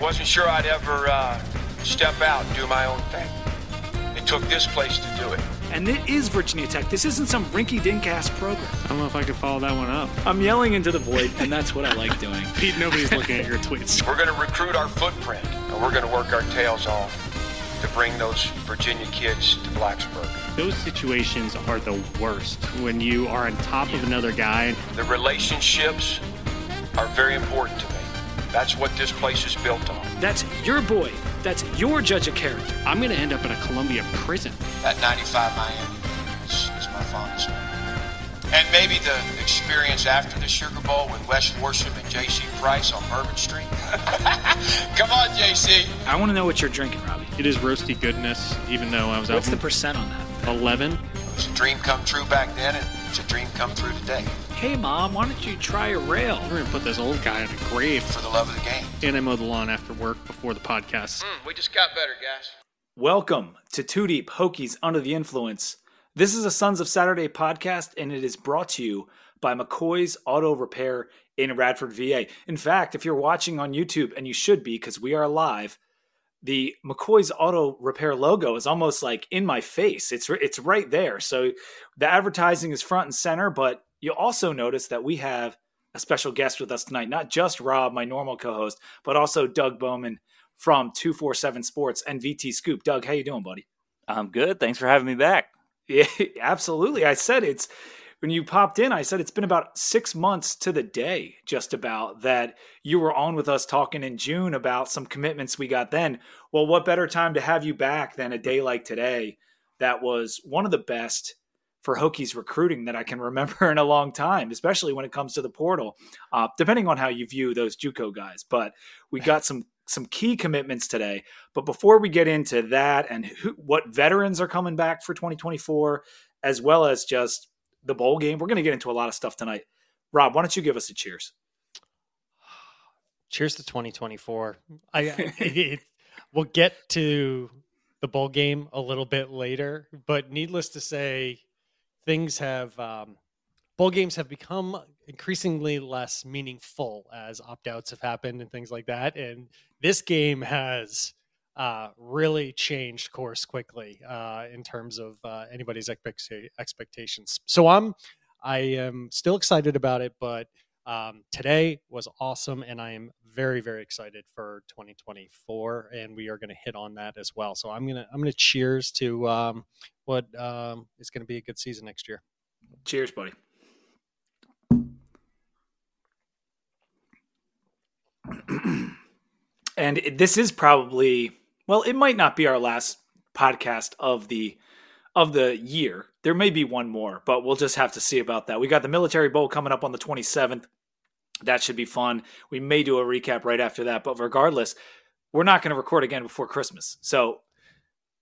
wasn't sure I'd ever uh, step out and do my own thing. It took this place to do it. And it is Virginia Tech. This isn't some rinky dink ass program. I don't know if I could follow that one up. I'm yelling into the void, and that's what I like doing. Pete, nobody's looking at your tweets. We're going to recruit our footprint, and we're going to work our tails off to bring those Virginia kids to Blacksburg. Those situations are the worst when you are on top of another guy. The relationships are very important to me. That's what this place is built on. That's your boy. That's your judge of character. I'm going to end up in a Columbia prison. That 95 Miami is, is my fondest memory. And maybe the experience after the Sugar Bowl with Wes Worsham and J.C. Price on Bourbon Street. Come on, J.C. I want to know what you're drinking, Robbie. It is roasty goodness, even though I was What's out What's the percent on that? 11. It was a dream come true back then, and it's a dream come true today. Hey, Mom, why don't you try a rail? We're going to put this old guy in a grave. For the love of the game. And I mow the lawn after work before the podcast. Mm, we just got better, guys. Welcome to Two Deep Hokies Under the Influence. This is a Sons of Saturday podcast, and it is brought to you by McCoy's Auto Repair in Radford, VA. In fact, if you're watching on YouTube, and you should be because we are live, the McCoy's Auto Repair logo is almost like in my face. It's it's right there. So the advertising is front and center, but you'll also notice that we have a special guest with us tonight. Not just Rob, my normal co-host, but also Doug Bowman from 247 Sports and VT Scoop. Doug, how you doing, buddy? I'm good. Thanks for having me back. Yeah, absolutely. I said it's when you popped in, I said it's been about six months to the day, just about that you were on with us talking in June about some commitments we got then. Well, what better time to have you back than a day like today? That was one of the best for Hokies recruiting that I can remember in a long time, especially when it comes to the portal, uh, depending on how you view those JUCO guys. But we got some some key commitments today. But before we get into that and who, what veterans are coming back for 2024, as well as just the bowl game, we're going to get into a lot of stuff tonight. Rob, why don't you give us a cheers? Cheers to 2024. I it, we'll get to the bowl game a little bit later, but needless to say, things have um, bowl games have become increasingly less meaningful as opt outs have happened and things like that. And this game has uh, really changed course quickly uh, in terms of uh, anybody's expectations. So I'm I am still excited about it, but um, today was awesome, and I am very very excited for 2024, and we are going to hit on that as well. So I'm gonna I'm gonna cheers to um, what um, is going to be a good season next year. Cheers, buddy. and this is probably well, it might not be our last podcast of the of the year. There may be one more, but we'll just have to see about that. We got the Military Bowl coming up on the 27th. That should be fun. We may do a recap right after that, but regardless, we're not going to record again before Christmas. So,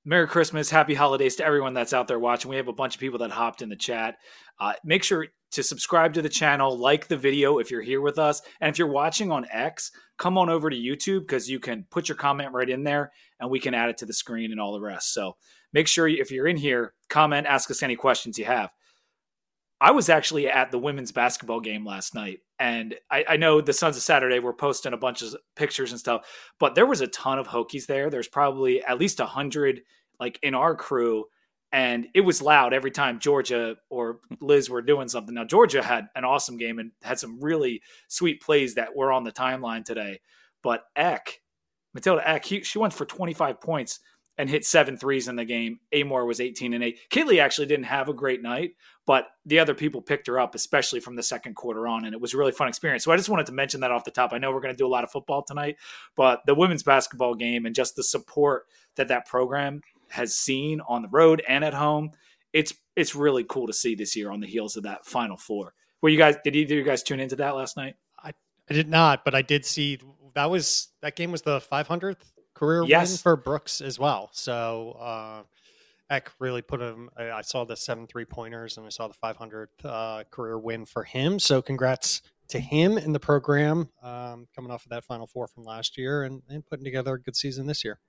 Merry Christmas, Happy Holidays to everyone that's out there watching. We have a bunch of people that hopped in the chat. Uh, make sure to subscribe to the channel, like the video if you're here with us, and if you're watching on X, come on over to YouTube because you can put your comment right in there, and we can add it to the screen and all the rest. So make sure if you're in here, comment, ask us any questions you have. I was actually at the women's basketball game last night, and I, I, know the Sons of Saturday were posting a bunch of pictures and stuff, but there was a ton of Hokies there. There's probably at least a hundred, like in our crew, and it was loud every time Georgia or Liz were doing something. Now Georgia had an awesome game and had some really sweet plays that were on the timeline today, but Ekh, Matilda uh, he, she went for 25 points and hit seven threes in the game. Amoore was 18 and 8. Kitley actually didn't have a great night, but the other people picked her up, especially from the second quarter on, and it was a really fun experience. So I just wanted to mention that off the top. I know we're going to do a lot of football tonight, but the women's basketball game and just the support that that program has seen on the road and at home, it's it's really cool to see this year on the heels of that Final Four. Were you guys? Did either of you guys tune into that last night? I, I did not, but I did see that was that game was the 500th career yes. win for Brooks as well. So uh, Ekh really put him. I, I saw the seven three pointers and I saw the 500th uh, career win for him. So congrats to him in the program um, coming off of that Final Four from last year and, and putting together a good season this year.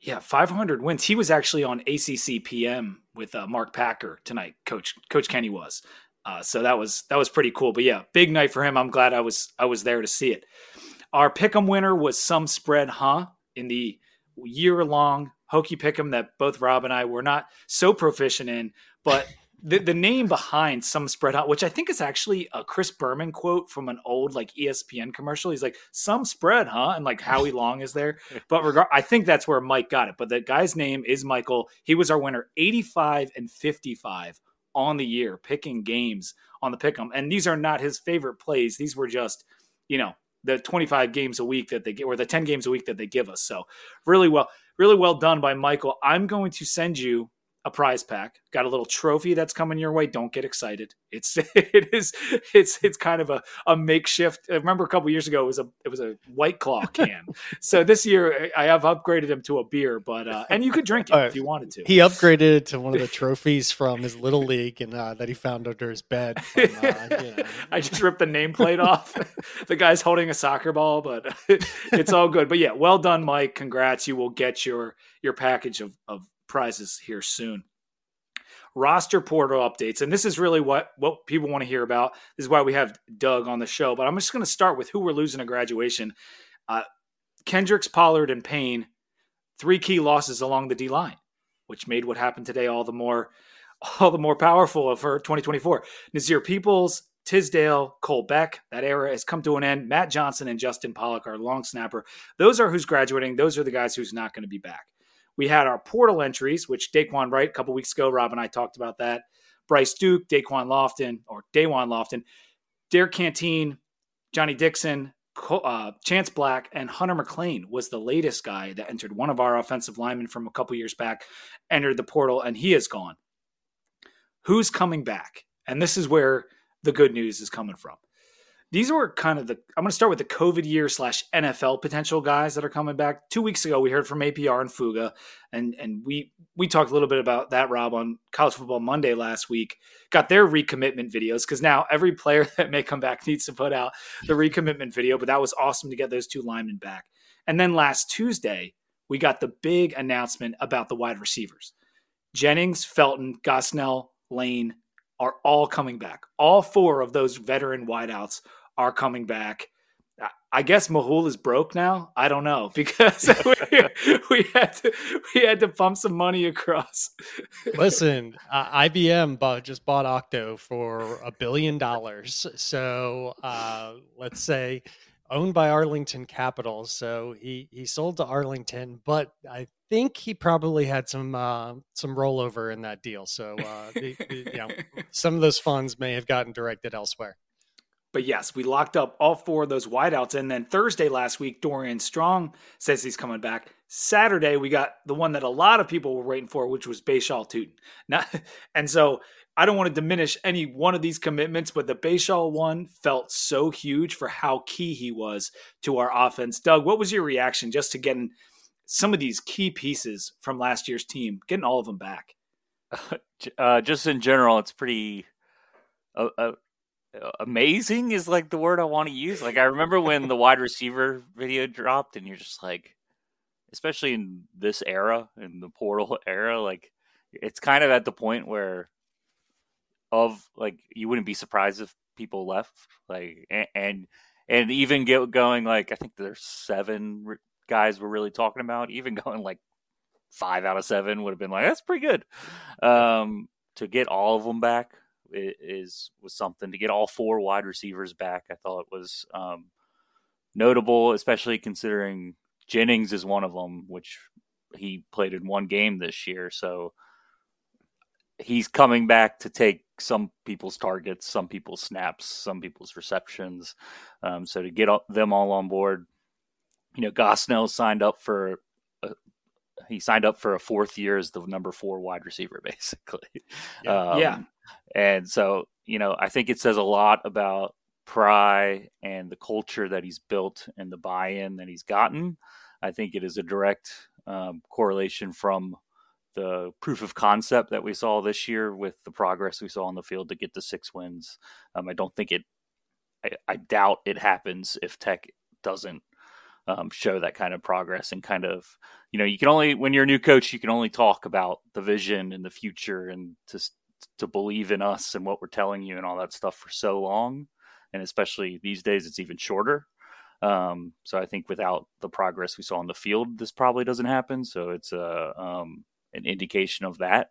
Yeah, 500 wins. He was actually on ACC PM with uh, Mark Packer tonight. Coach Coach Kenny was. Uh, so that was that was pretty cool. But yeah, big night for him. I'm glad I was I was there to see it. Our pick'em winner was some spread, huh? In the year long hokey pick'em that both Rob and I were not so proficient in, but the, the name behind some spread huh, which I think is actually a Chris Berman quote from an old like ESPN commercial. He's like, some spread, huh? And like Howie Long is there. But regard I think that's where Mike got it. But the guy's name is Michael. He was our winner, 85 and 55 on the year, picking games on the pick'em. And these are not his favorite plays. These were just, you know, the 25 games a week that they get or the 10 games a week that they give us. So really well, really well done by Michael. I'm going to send you a prize pack. Got a little trophy that's coming your way. Don't get excited. It's it is it's it's kind of a, a makeshift. I remember a couple years ago it was a it was a white claw can. so this year I have upgraded him to a beer, but uh, and you could drink it if you wanted to. He upgraded it to one of the trophies from his little league and uh, that he found under his bed. From, uh, you know. I just ripped the nameplate off. the guy's holding a soccer ball, but it's all good. But yeah, well done, Mike. Congrats. You will get your your package of of prizes here soon. Roster portal updates, and this is really what what people want to hear about. This is why we have Doug on the show. But I'm just going to start with who we're losing to graduation. Uh, Kendricks, Pollard, and Payne, three key losses along the D line, which made what happened today all the more all the more powerful for 2024. Nasir Peoples, Tisdale, Cole Beck, that era has come to an end. Matt Johnson and Justin Pollock are long snapper. Those are who's graduating. Those are the guys who's not going to be back. We had our portal entries, which Daquan Wright a couple weeks ago, Rob and I talked about that. Bryce Duke, Daquan Lofton, or Dawan Lofton, Derrick Canteen, Johnny Dixon, uh, Chance Black, and Hunter McLean was the latest guy that entered. One of our offensive linemen from a couple years back entered the portal, and he is gone. Who's coming back? And this is where the good news is coming from these were kind of the i'm going to start with the covid year slash nfl potential guys that are coming back. Two weeks ago we heard from apr and fuga and and we we talked a little bit about that rob on college football monday last week. Got their recommitment videos because now every player that may come back needs to put out the recommitment video but that was awesome to get those two linemen back. And then last tuesday we got the big announcement about the wide receivers. Jennings felton gosnell lane are all coming back. All four of those veteran wideouts are coming back. I guess Mehul is broke now. I don't know because we, we, had to we had to pump some money across. Listen, uh, IBM bought, just bought Octo for a billion dollars. So uh, let's say owned by Arlington Capital. So he he sold to Arlington, but I think he probably had some uh, some rollover in that deal. So uh, the, the, you know, some of those funds may have gotten directed elsewhere. But yes, we locked up all four of those wideouts. And then Thursday last week, Dorian Strong says he's coming back. Saturday, we got the one that a lot of people were waiting for, which was Bhayshul Tuten. Now, and so I don't want to diminish any one of these commitments, but the Bhayshul one felt so huge for how key he was to our offense. Doug, what was your reaction just to getting some of these key pieces from last year's team, getting all of them back? Uh, just in general, it's pretty. Uh, uh, amazing is like the word I want to use. Like I remember when the wide receiver video dropped, and you're just like, especially in this era, in the portal era, like it's kind of at the point where of like you wouldn't be surprised if people left, like and and, even get going like I think there's seven guys we're really talking about, even going like five out of seven would have been like that's pretty good. Um, to get all of them back is was something to get all four wide receivers back. I thought it was um, notable, especially considering Jennings is one of them, which he played in one game this year. So he's coming back to take some people's targets, some people's snaps, some people's receptions. Um, so to get them all on board, you know, Gosnell signed up for he signed up for a fourth year as the number four wide receiver, basically. Yeah. Um, yeah. And so, you know, I think it says a lot about Pry and the culture that he's built and the buy-in that he's gotten. I think it is a direct um, correlation from the proof of concept that we saw this year with the progress we saw on the field to get the six wins. Um, I don't think it. I, I, doubt it happens if Tech doesn't um, show that kind of progress and kind of you know you can only when you're a new coach you can only talk about the vision and the future and to to believe in us and what we're telling you and all that stuff for so long and especially these days it's even shorter Um, so I think without the progress we saw on the field, this probably doesn't happen. So it's a um, an indication of that.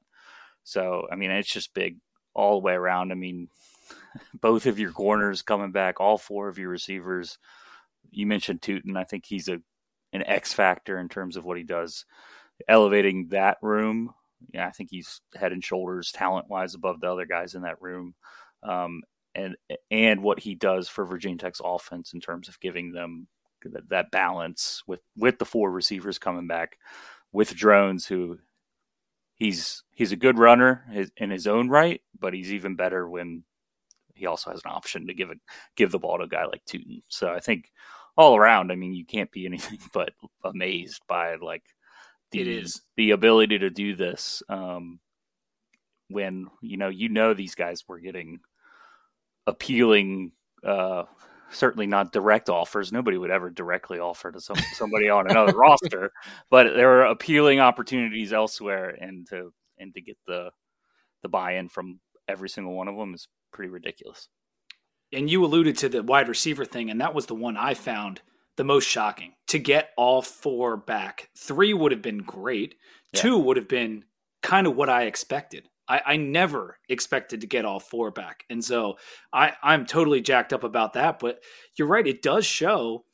So I mean, it's just big all the way around. I mean, both of your corners coming back, all four of your receivers. You mentioned Tuten. I think he's a an X factor in terms of what he does, elevating that room. Yeah, I think he's head and shoulders talent wise above the other guys in that room. Um, and and what he does for Virginia Tech's offense in terms of giving them that, that balance with with the four receivers coming back with Drones who he's he's a good runner in his own right, but he's even better when he also has an option to give a give the ball to a guy like Tuten. So I think all around, I mean, you can't be anything but amazed by like the it is the ability to do this. Um, when you know you know these guys were getting appealing, uh, certainly not direct offers. Nobody would ever directly offer to some, somebody on another roster, but there are appealing opportunities elsewhere, and to and to get the the buy in from every single one of them is pretty ridiculous. And you alluded to the wide receiver thing, and that was the one I found the most shocking. To get all four back, three would have been great. Yeah. Two would have been kind of what I expected. I, I never expected to get all four back. And so I, I'm totally jacked up about that. But you're right, it does show.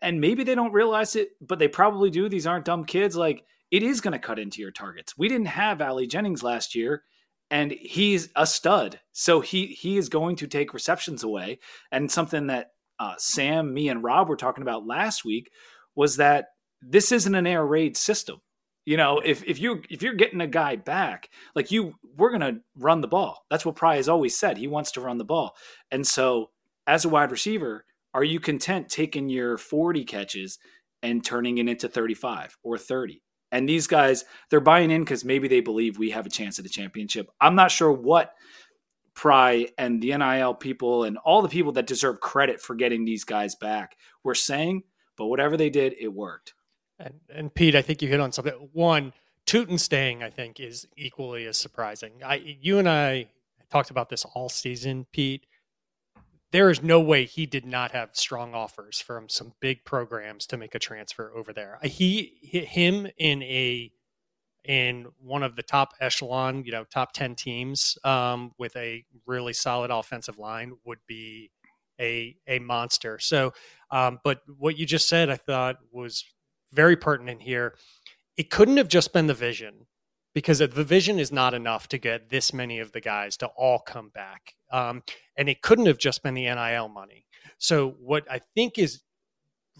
And maybe they don't realize it, but they probably do. These aren't dumb kids. Like it is going to cut into your targets. We didn't have Ali Jennings last year and he's a stud. So he he is going to take receptions away. And something that uh, Sam, me, and Rob were talking about last week was that this isn't an air raid system. You know, if if you if you're getting a guy back, like you, we're gonna run the ball. That's what Pry has always said. He wants to run the ball. And so, as a wide receiver, are you content taking your 40 catches and turning it into 35 or 30? And these guys, they're buying in because maybe they believe we have a chance at the championship. I'm not sure what Pry and the NIL people and all the people that deserve credit for getting these guys back were saying, but whatever they did, it worked. And, and Pete, I think you hit on something. One, Tuten staying, I think, is equally as surprising. I, you and I talked about this all season, Pete. There is no way he did not have strong offers from some big programs to make a transfer over there. He, him in a in one of the top echelon, you know, top 10 teams um, with a really solid offensive line would be a, a monster. So, um, but what you just said, I thought was very pertinent here. It couldn't have just been the vision because the vision is not enough to get this many of the guys to all come back. Um, and it couldn't have just been the NIL money. So, what I think is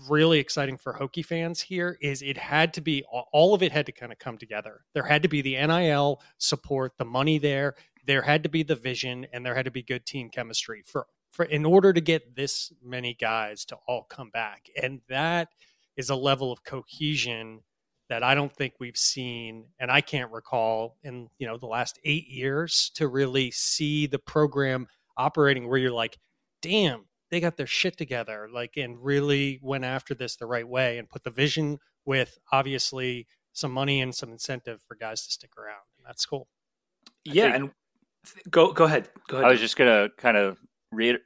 really exciting for Hokie fans here is it had to be all of it had to kind of come together. There had to be the NIL support, the money there, there had to be the vision, and there had to be good team chemistry for for in order to get this many guys to all come back. And that is a level of cohesion that I don't think we've seen, and I can't recall in you know the last eight years to really see the program operating where you're like, damn, they got their shit together, like, and really went after this the right way and put the vision with obviously some money and some incentive for guys to stick around. And that's cool. Yeah, think- and go go ahead. Go ahead. I was just gonna kind of read,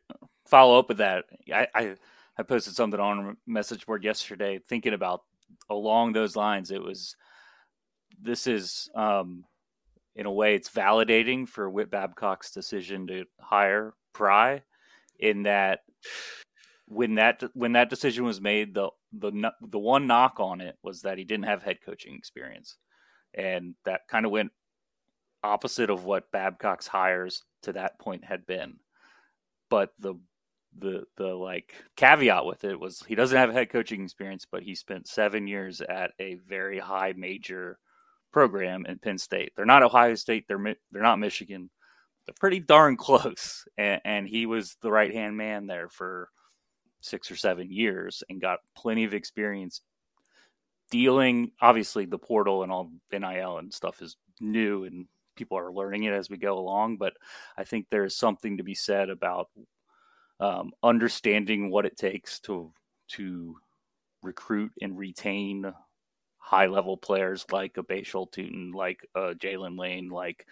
follow up with that. I, I I posted something on a message board yesterday, thinking about along those lines. It was this is um, in a way it's validating for Whit Babcock's decision to hire Pry, in that when that when that decision was made, the the the one knock on it was that he didn't have head coaching experience, and that kind of went opposite of what Babcock's hires to that point had been. But the the the like caveat with it was he doesn't have head coaching experience, but he spent seven years at a very high major program in Penn State. They're not Ohio State. They're they're not Michigan. Pretty darn close, and, and he was the right hand man there for six or seven years and got plenty of experience dealing. Obviously, the portal and all NIL and stuff is new, and people are learning it as we go along. But I think there's something to be said about um, understanding what it takes to to recruit and retain high level players like a Bhayshul like a Jaylin Lane, like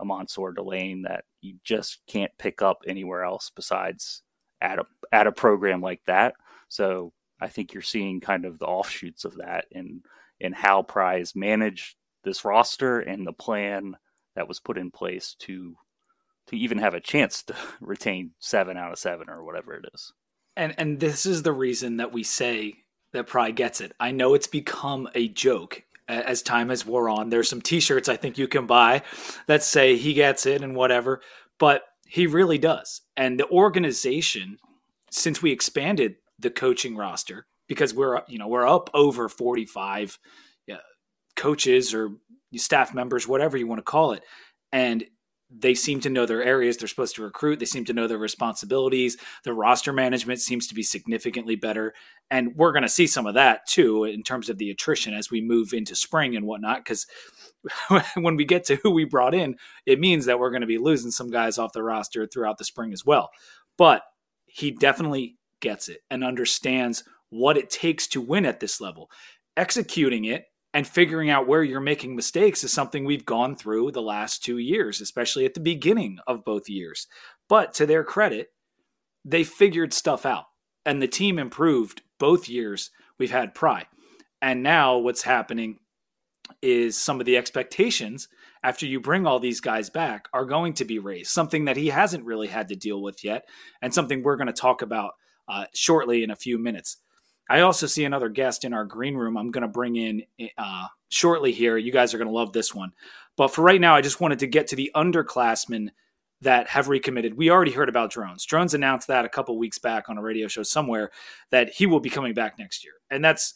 a Mansoor Delane that you just can't pick up anywhere else besides at a at a program like that. So I think you're seeing kind of the offshoots of that in in how Pry's managed this roster and the plan that was put in place to to even have a chance to retain seven out of seven or whatever it is. And and this is the reason that we say that Pry gets it. I know it's become a joke as time has wore on. There's some T-shirts I think you can buy that say he gets it and whatever, but he really does. And the organization, since we expanded the coaching roster, because we're you know we're up over 45 yeah, coaches or staff members, whatever you want to call it, and they seem to know their areas they're supposed to recruit. They seem to know their responsibilities. The roster management seems to be significantly better. And we're going to see some of that too in terms of the attrition as we move into spring and whatnot. Because when we get to who we brought in, it means that we're going to be losing some guys off the roster throughout the spring as well. But he definitely gets it and understands what it takes to win at this level. Executing it and figuring out where you're making mistakes is something we've gone through the last two years, especially at the beginning of both years. But to their credit, they figured stuff out and the team improved both years we've had Pry. And now what's happening is some of the expectations after you bring all these guys back are going to be raised, something that he hasn't really had to deal with yet, and something we're going to talk about uh, shortly in a few minutes. I also see another guest in our green room. I'm going to bring in uh, shortly here. You guys are going to love this one. But for right now, I just wanted to get to the underclassmen that have recommitted. We already heard about Drones. Drones announced that a couple weeks back on a radio show somewhere that he will be coming back next year. And that's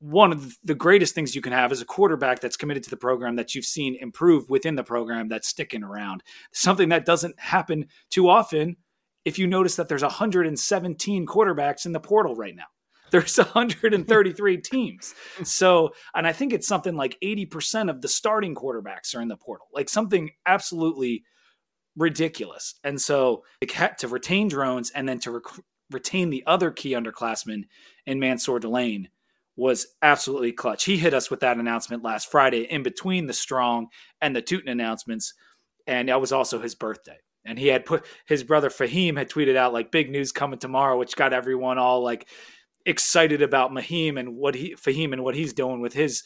one of the greatest things you can have is a quarterback that's committed to the program that you've seen improve within the program that's sticking around. Something that doesn't happen too often if you notice that there's 117 quarterbacks in the portal right now. There's 133 teams. So, and I think it's something like 80% of the starting quarterbacks are in the portal, like something absolutely ridiculous. And so, to retain Drones and then to rec- retain the other key underclassmen in Mansoor Delane was absolutely clutch. He hit us with that announcement last Friday in between the Strong and the Tuten announcements. And that was also his birthday. And he had put his brother Fahim had tweeted out like big news coming tomorrow, which got everyone all like excited about Mahim and what he Fahim and what he's doing with his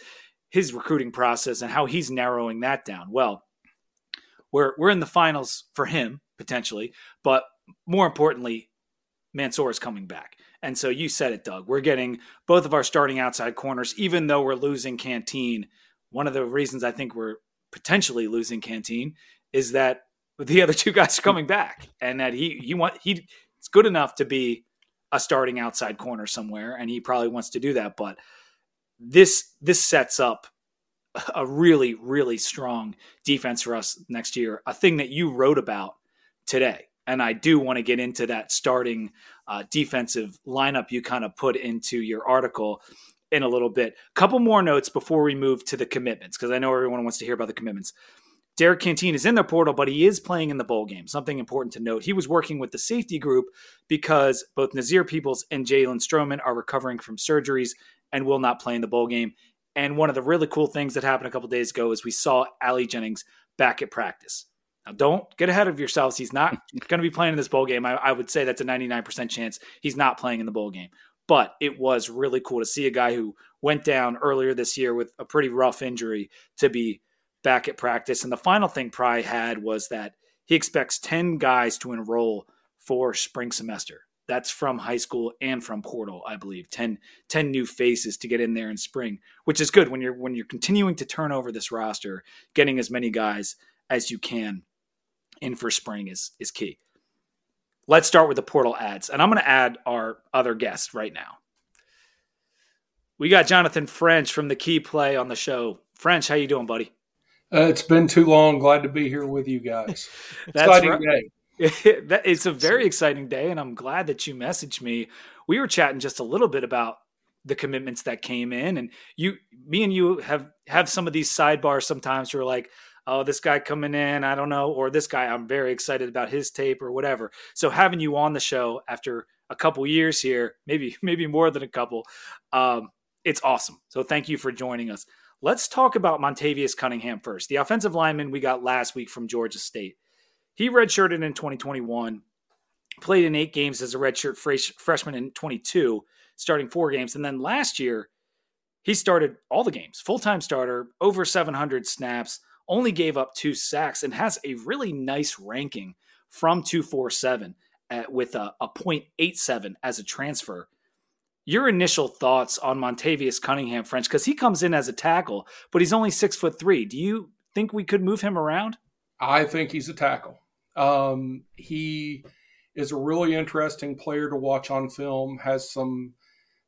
his recruiting process and how he's narrowing that down. Well, we're we're in the finals for him potentially, but more importantly, Mansoor is coming back. And so you said it, Doug. We're getting both of our starting outside corners, even though we're losing Canteen. One of the reasons I think we're potentially losing Canteen is that the other two guys are coming back, and that he you want he it's good enough to be a starting outside corner somewhere, and he probably wants to do that. But this this sets up a really really strong defense for us next year. A thing that you wrote about today, and I do want to get into that starting uh, defensive lineup you kind of put into your article in a little bit. Couple more notes before we move to the commitments because I know everyone wants to hear about the commitments. Derrick Canteen is in the portal, but he is playing in the bowl game. Something important to note. He was working with the safety group because both Nasir Peoples and Jalen Stroman are recovering from surgeries and will not play in the bowl game. And one of the really cool things that happened a couple days ago is we saw Ali Jennings back at practice. Now, don't get ahead of yourselves. He's not going to be playing in this bowl game. I, I would say that's a 99% chance he's not playing in the bowl game. But it was really cool to see a guy who went down earlier this year with a pretty rough injury to be back at practice. And the final thing Pry had was that he expects 10 guys to enroll for spring semester. That's from high school and from portal, I believe. 10, 10 new faces to get in there in spring, which is good when you're when you're continuing to turn over this roster, getting as many guys as you can in for spring is is key. Let's start with the portal ads. And I'm going to add our other guest right now. We got Jonathan French from the Key Play on the show. French, how you doing, buddy? Uh, it's been too long. Glad to be here with you guys. Exciting right. day. it's a very exciting day, and I'm glad that you messaged me. We were chatting just a little bit about the commitments that came in, and you, me, and you have have some of these sidebars sometimes. Where like, oh, this guy coming in, I don't know, or this guy, I'm very excited about his tape or whatever. So having you on the show after a couple years here, maybe maybe more than a couple, um, it's awesome. So thank you for joining us. Let's talk about Montavious Cunningham first. The offensive lineman we got last week from Georgia State. He redshirted in 2021. played in eight games as a redshirt fresh, freshman in 22, starting four games. And then last year, he started all the games, full time starter, over 700 snaps, only gave up two sacks, and has a really nice ranking from 247 at, with a, a 0.87 as a transfer. Your initial thoughts on Montavious Cunningham, French, because he comes in as a tackle, but he's only six foot three. Do you think we could move him around? I think he's a tackle. Um, he is a really interesting player to watch on film. Has some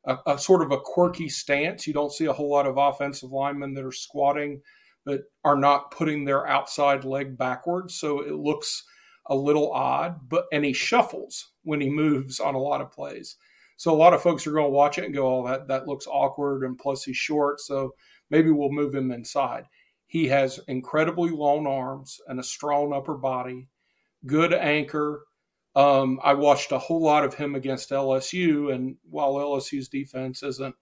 a, a, sort of a quirky stance. You don't see a whole lot of offensive linemen that are squatting, but are not putting their outside leg backwards. So it looks a little odd. But and he shuffles when he moves on a lot of plays. So a lot of folks are going to watch it and go, "Oh, that that looks awkward," and plus he's short, so maybe we'll move him inside. He has incredibly long arms and a strong upper body, good anchor. Um, I watched a whole lot of him against LSU, and while LSU's defense isn't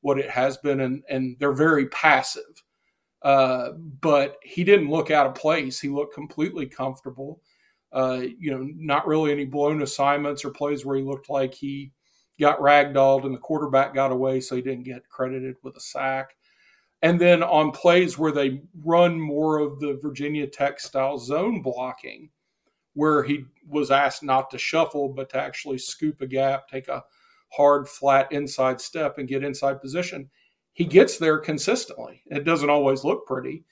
what it has been, and, and they're very passive, uh, but he didn't look out of place. He looked completely comfortable. Uh, you know, not really any blown assignments or plays where he looked like he got ragdolled and the quarterback got away, so he didn't get credited with a sack. And then on plays where they run more of the Virginia Tech style zone blocking, where he was asked not to shuffle, but to actually scoop a gap, take a hard, flat inside step, and get inside position, he gets there consistently. It doesn't always look pretty,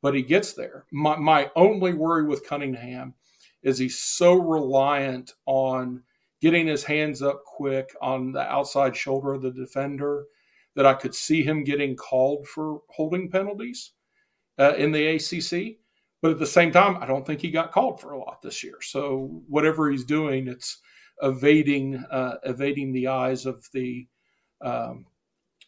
but he gets there. My, my only worry with Cunningham is he's so reliant on getting his hands up quick on the outside shoulder of the defender that I could see him getting called for holding penalties uh, in the ACC. But at the same time, I don't think he got called for a lot this year. So whatever he's doing, it's evading uh, evading the eyes of the um,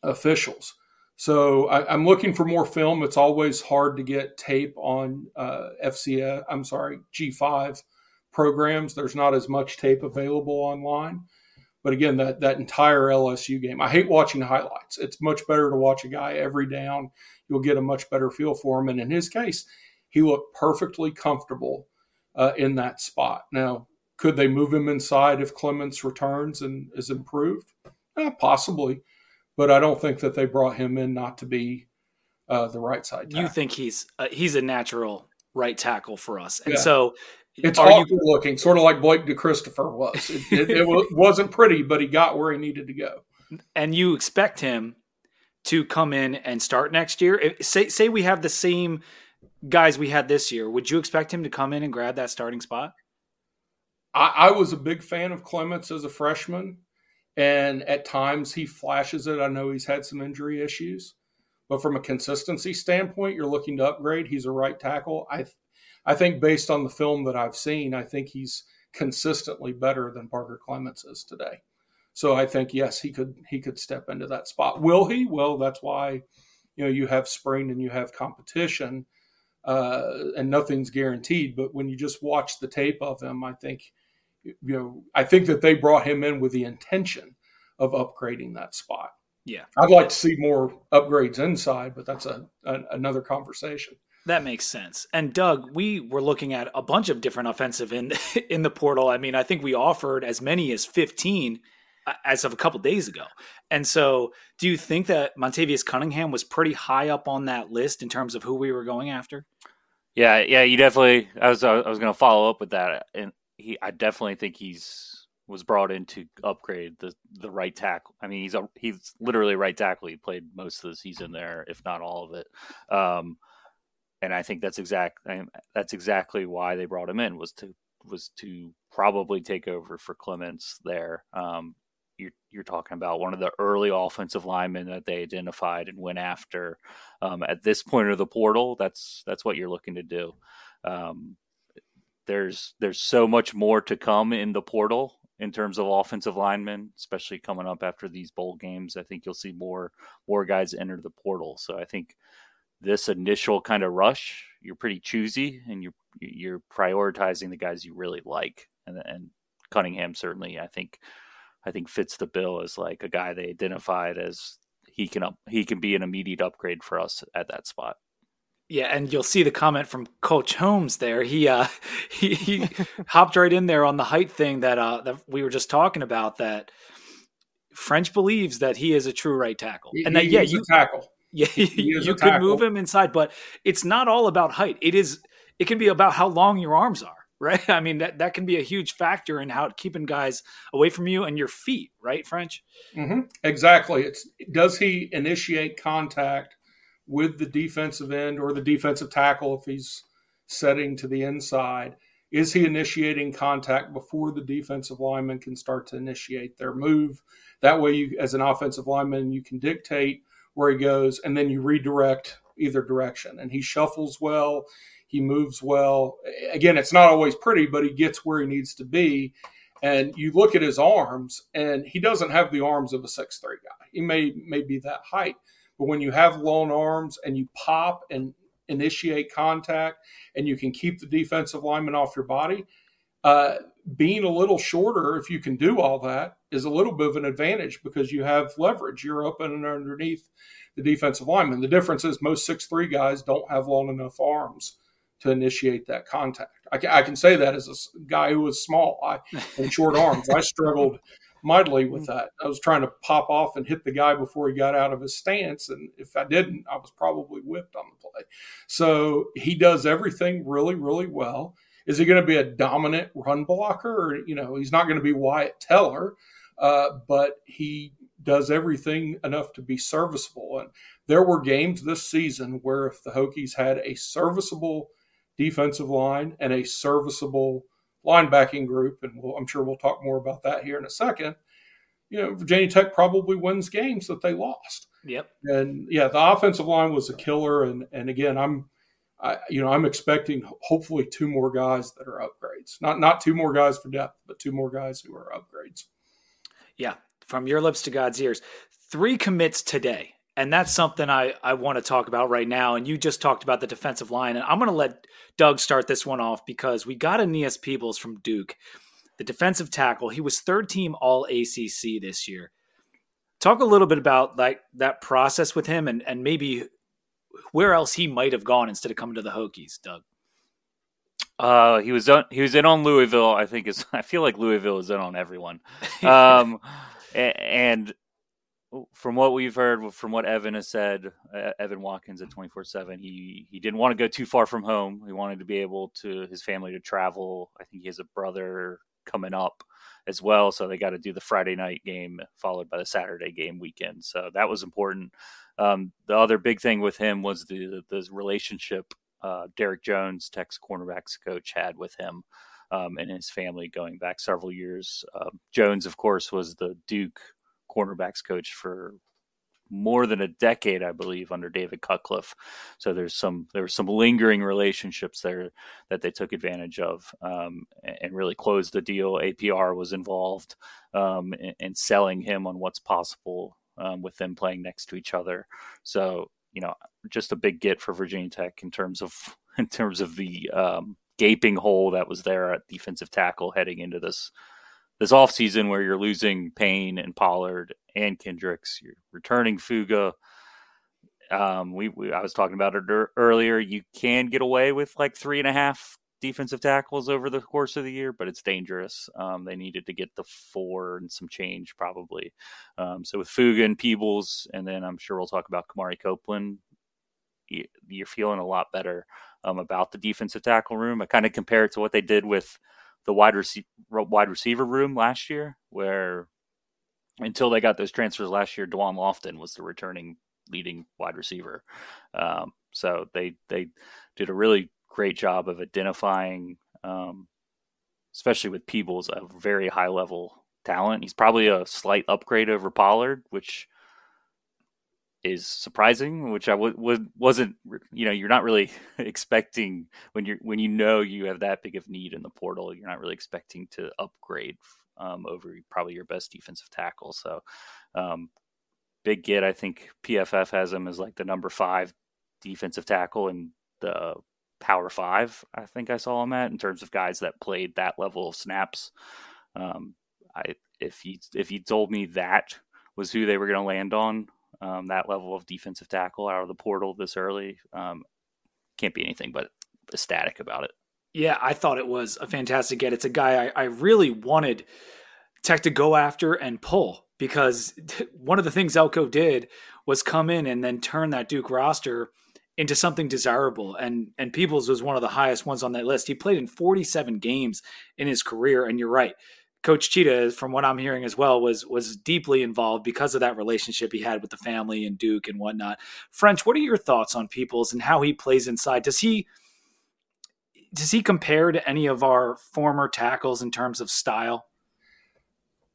officials. So I, am looking for more film. It's always hard to get tape on uh, FCA. I'm sorry, G5 programs. There's not as much tape available online. But again, that that entire LSU game, I hate watching highlights. It's much better to watch a guy every down. You'll get a much better feel for him. And in his case, he looked perfectly comfortable uh, in that spot. Now, could they move him inside if Clements returns and is improved? Eh, possibly, but I don't think that they brought him in not to be uh, the right side. Tackle. You think he's uh, he's a natural right tackle for us, and yeah. so it's Are awkward you, looking, sort of like Blake DeChristopher was. It, it, it, wasn't pretty, but he got where he needed to go. And you expect him to come in and start next year? If, say, say we have the same guys we had this year. Would you expect him to come in and grab that starting spot? I, I was a big fan of Clements as a freshman, and at times he flashes it. I know he's had some injury issues, but from a consistency standpoint, you're looking to upgrade. He's a right tackle. I I think based on the film that I've seen, I think he's consistently better than Parker Clements is today. So I think yes, he could he could step into that spot. Will he? Well, that's why you know you have spring and you have competition, uh, and nothing's guaranteed. But when you just watch the tape of him, I think you know I think that they brought him in with the intention of upgrading that spot. Yeah, I'd like to see more upgrades inside, but that's a, a another conversation. That makes sense. And Doug, we were looking at a bunch of different offensive in in the portal. I mean, I think we offered as many as 15 uh, as of a couple days ago. And so, do you think that Montavious Cunningham was pretty high up on that list in terms of who we were going after? Yeah, yeah, you definitely. I was I was going to follow up with that, and he, I definitely think he's was brought in to upgrade the the right tackle. I mean, he's a he's literally right tackle. He played most of the season there, if not all of it. Um, and I think that's exact that's exactly why they brought him in was to was to probably take over for Clements there. Um, you're, you're talking about one of the early offensive linemen that they identified and went after. Um, at this point of the portal, that's that's what you're looking to do. Um, there's there's so much more to come in the portal in terms of offensive linemen, especially coming up after these bowl games. I think you'll see more more guys enter the portal. So I think this initial kind of rush, you're pretty choosy and you're you're prioritizing the guys you really like. And, and Cunningham certainly, I think, I think fits the bill as like a guy they identified as he can up, he can be an immediate upgrade for us at that spot. Yeah, and you'll see the comment from Coach Holmes there. He uh he, he hopped right in there on the height thing that uh that we were just talking about that French believes that he is a true right tackle. He- and that he yeah, is a you tackle. Yeah, you could move him inside, but it's not all about height. It is it can be about how long your arms are, right? I mean that that can be a huge factor in how keeping guys away from you and your feet, right, French? hmm Exactly. It's does he initiate contact with the defensive end or the defensive tackle if he's setting to the inside? Is he initiating contact before the defensive lineman can start to initiate their move? That way, you, as an offensive lineman, you can dictate where he goes, and then you redirect either direction. And he shuffles well, he moves well. Again, it's not always pretty, but he gets where he needs to be and you look at his arms and he doesn't have the arms of a six three guy he may may be that height but when you have long arms and you pop and initiate contact and you can keep the defensive lineman off your body uh, being a little shorter if you can do all that is a little bit of an advantage because you have leverage you're open and underneath the defensive lineman the difference is most six three guys don't have long enough arms to initiate that contact. I can, I can say that as a guy who was small I, and short arms. I struggled mightily with that. I was trying to pop off and hit the guy before he got out of his stance, and if I didn't, I was probably whipped on the play. So he does everything really, really well. Is he going to be a dominant run blocker, or you know, he's not going to be Wyatt Teller, uh, but he does everything enough to be serviceable. And there were games this season where if the Hokies had a serviceable defensive line and a serviceable linebacking group, and we'll, I'm sure we'll talk more about that here in a second. You know, Virginia Tech probably wins games that they lost. Yep. And yeah, the offensive line was a killer. And and again, I'm, I, you know, I'm expecting hopefully two more guys that are upgrades. Not not two more guys for depth, but two more guys who are upgrades. Yeah, from your lips to God's ears. Three commits today. And that's something I, I want to talk about right now. And you just talked about the defensive line. And I'm going to let Doug start this one off because we got Aeneas Peebles from Duke, the defensive tackle. He was third team all ACC this year. Talk a little bit about like that process with him and, and maybe where else he might have gone instead of coming to the Hokies, Doug. Uh, he was on, he was in on Louisville. I think is I feel like Louisville is in on everyone. Um, and from what we've heard, from what Evan has said, Evan Watkins at twenty four seven, he he didn't want to go too far from home. He wanted to be able to his family to travel. I think he has a brother coming up as well, so they got to do the Friday night game followed by the Saturday game weekend. So that was important. Um, the other big thing with him was the the relationship uh, Derek Jones, Tech's cornerbacks coach, had with him um, and his family going back several years. Um, Jones, of course, was the Duke cornerbacks coach for more than a decade, I believe, under David Cutcliffe. So there's some there were some lingering relationships there that they took advantage of um, and, and really closed the deal. APR was involved um, in, in selling him on what's possible um, with them playing next to each other. So you know, just a big get for Virginia Tech in terms of in terms of the um, gaping hole that was there at defensive tackle heading into this this offseason where you're losing Payne and Pollard and Kendricks, you're returning Fuga. Um, we, we I was talking about it er- earlier. You can get away with like three and a half defensive tackles over the course of the year, but it's dangerous. Um, they needed to get the four and some change probably. Um, so with Fuga and Peebles, and then I'm sure we'll talk about Kamari Copeland. you- You're feeling a lot better um, about the defensive tackle room. I kind of compare it to what they did with the wide receiver wide receiver room last year, where until they got those transfers last year, Dwan Lofton was the returning leading wide receiver. Um, so they they did a really great job of identifying, um, especially with Peebles, a very high level talent. He's probably a slight upgrade over Pollard, which is surprising. Which I w- w- wasn't. You know, you're not really expecting when you're when you know you have that big of need in the portal. You're not really expecting to upgrade um, over probably your best defensive tackle. So. Um, big get. I think PFF has him as like the number five defensive tackle in the Power Five. I think I saw him at in terms of guys that played that level of snaps. Um, I if he if he told me that was who they were going to land on, um, that level of defensive tackle out of the portal this early, um, can't be anything but ecstatic about it. Yeah, I thought it was a fantastic get. It's a guy I, I really wanted Tech to go after and pull because one of the things Elko did was come in and then turn that Duke roster into something desirable. And and Peoples was one of the highest ones on that list. He played in 47 games in his career, and you're right. Coach Cheetah, from what I'm hearing as well, was was deeply involved because of that relationship he had with the family and Duke and whatnot. French, what are your thoughts on Peoples and how he plays inside? Does he does he compare to any of our former tackles in terms of style?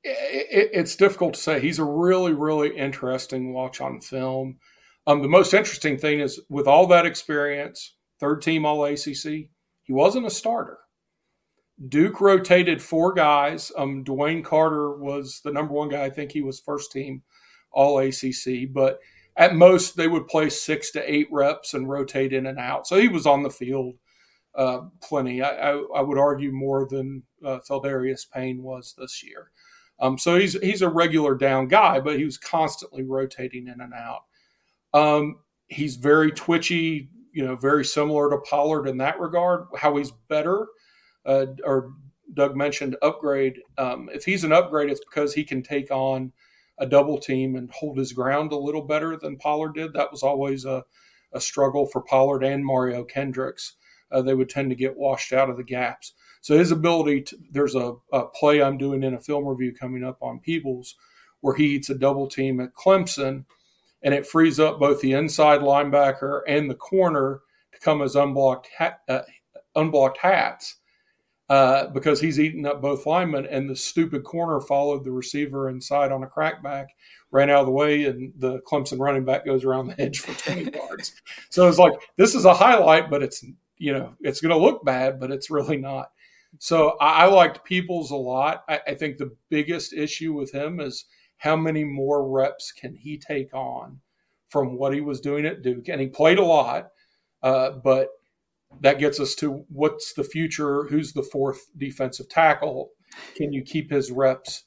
It, it's difficult to say. He's a really, really interesting watch on film. Um, the most interesting thing is with all that experience, third team All ACC, he wasn't a starter. Duke rotated four guys. Um, DeWayne Carter was the number one guy. I think he was first team All ACC, but at most they would play six to eight reps and rotate in and out. So he was on the field uh, plenty. I, I, I, would argue more than uh, Pheldarius Payne was this year. Um, so he's he's a regular down guy, but he was constantly rotating in and out. Um, he's very twitchy, you know, very similar to Pollard in that regard. How he's better, uh, or Doug mentioned upgrade. Um, if he's an upgrade, it's because he can take on a double team and hold his ground a little better than Pollard did. That was always a, a struggle for Pollard and Mario Kendricks. Uh, they would tend to get washed out of the gaps. So his ability to, there's a, a play I'm doing in a film review coming up on Peoples where he eats a double team at Clemson and it frees up both the inside linebacker and the corner to come as unblocked ha- uh, unblocked hats uh, because he's eating up both linemen. And the stupid corner followed the receiver inside on a crackback, ran out of the way, and the Clemson running back goes around the edge for 20 yards. So it's like this is a highlight, but it's you know it's going to look bad, but it's really not. So I, I liked Peoples a lot. I, I think the biggest issue with him is how many more reps can he take on from what he was doing at Duke? And he played a lot, uh, but that gets us to what's the future? Who's the fourth defensive tackle? Can you keep his reps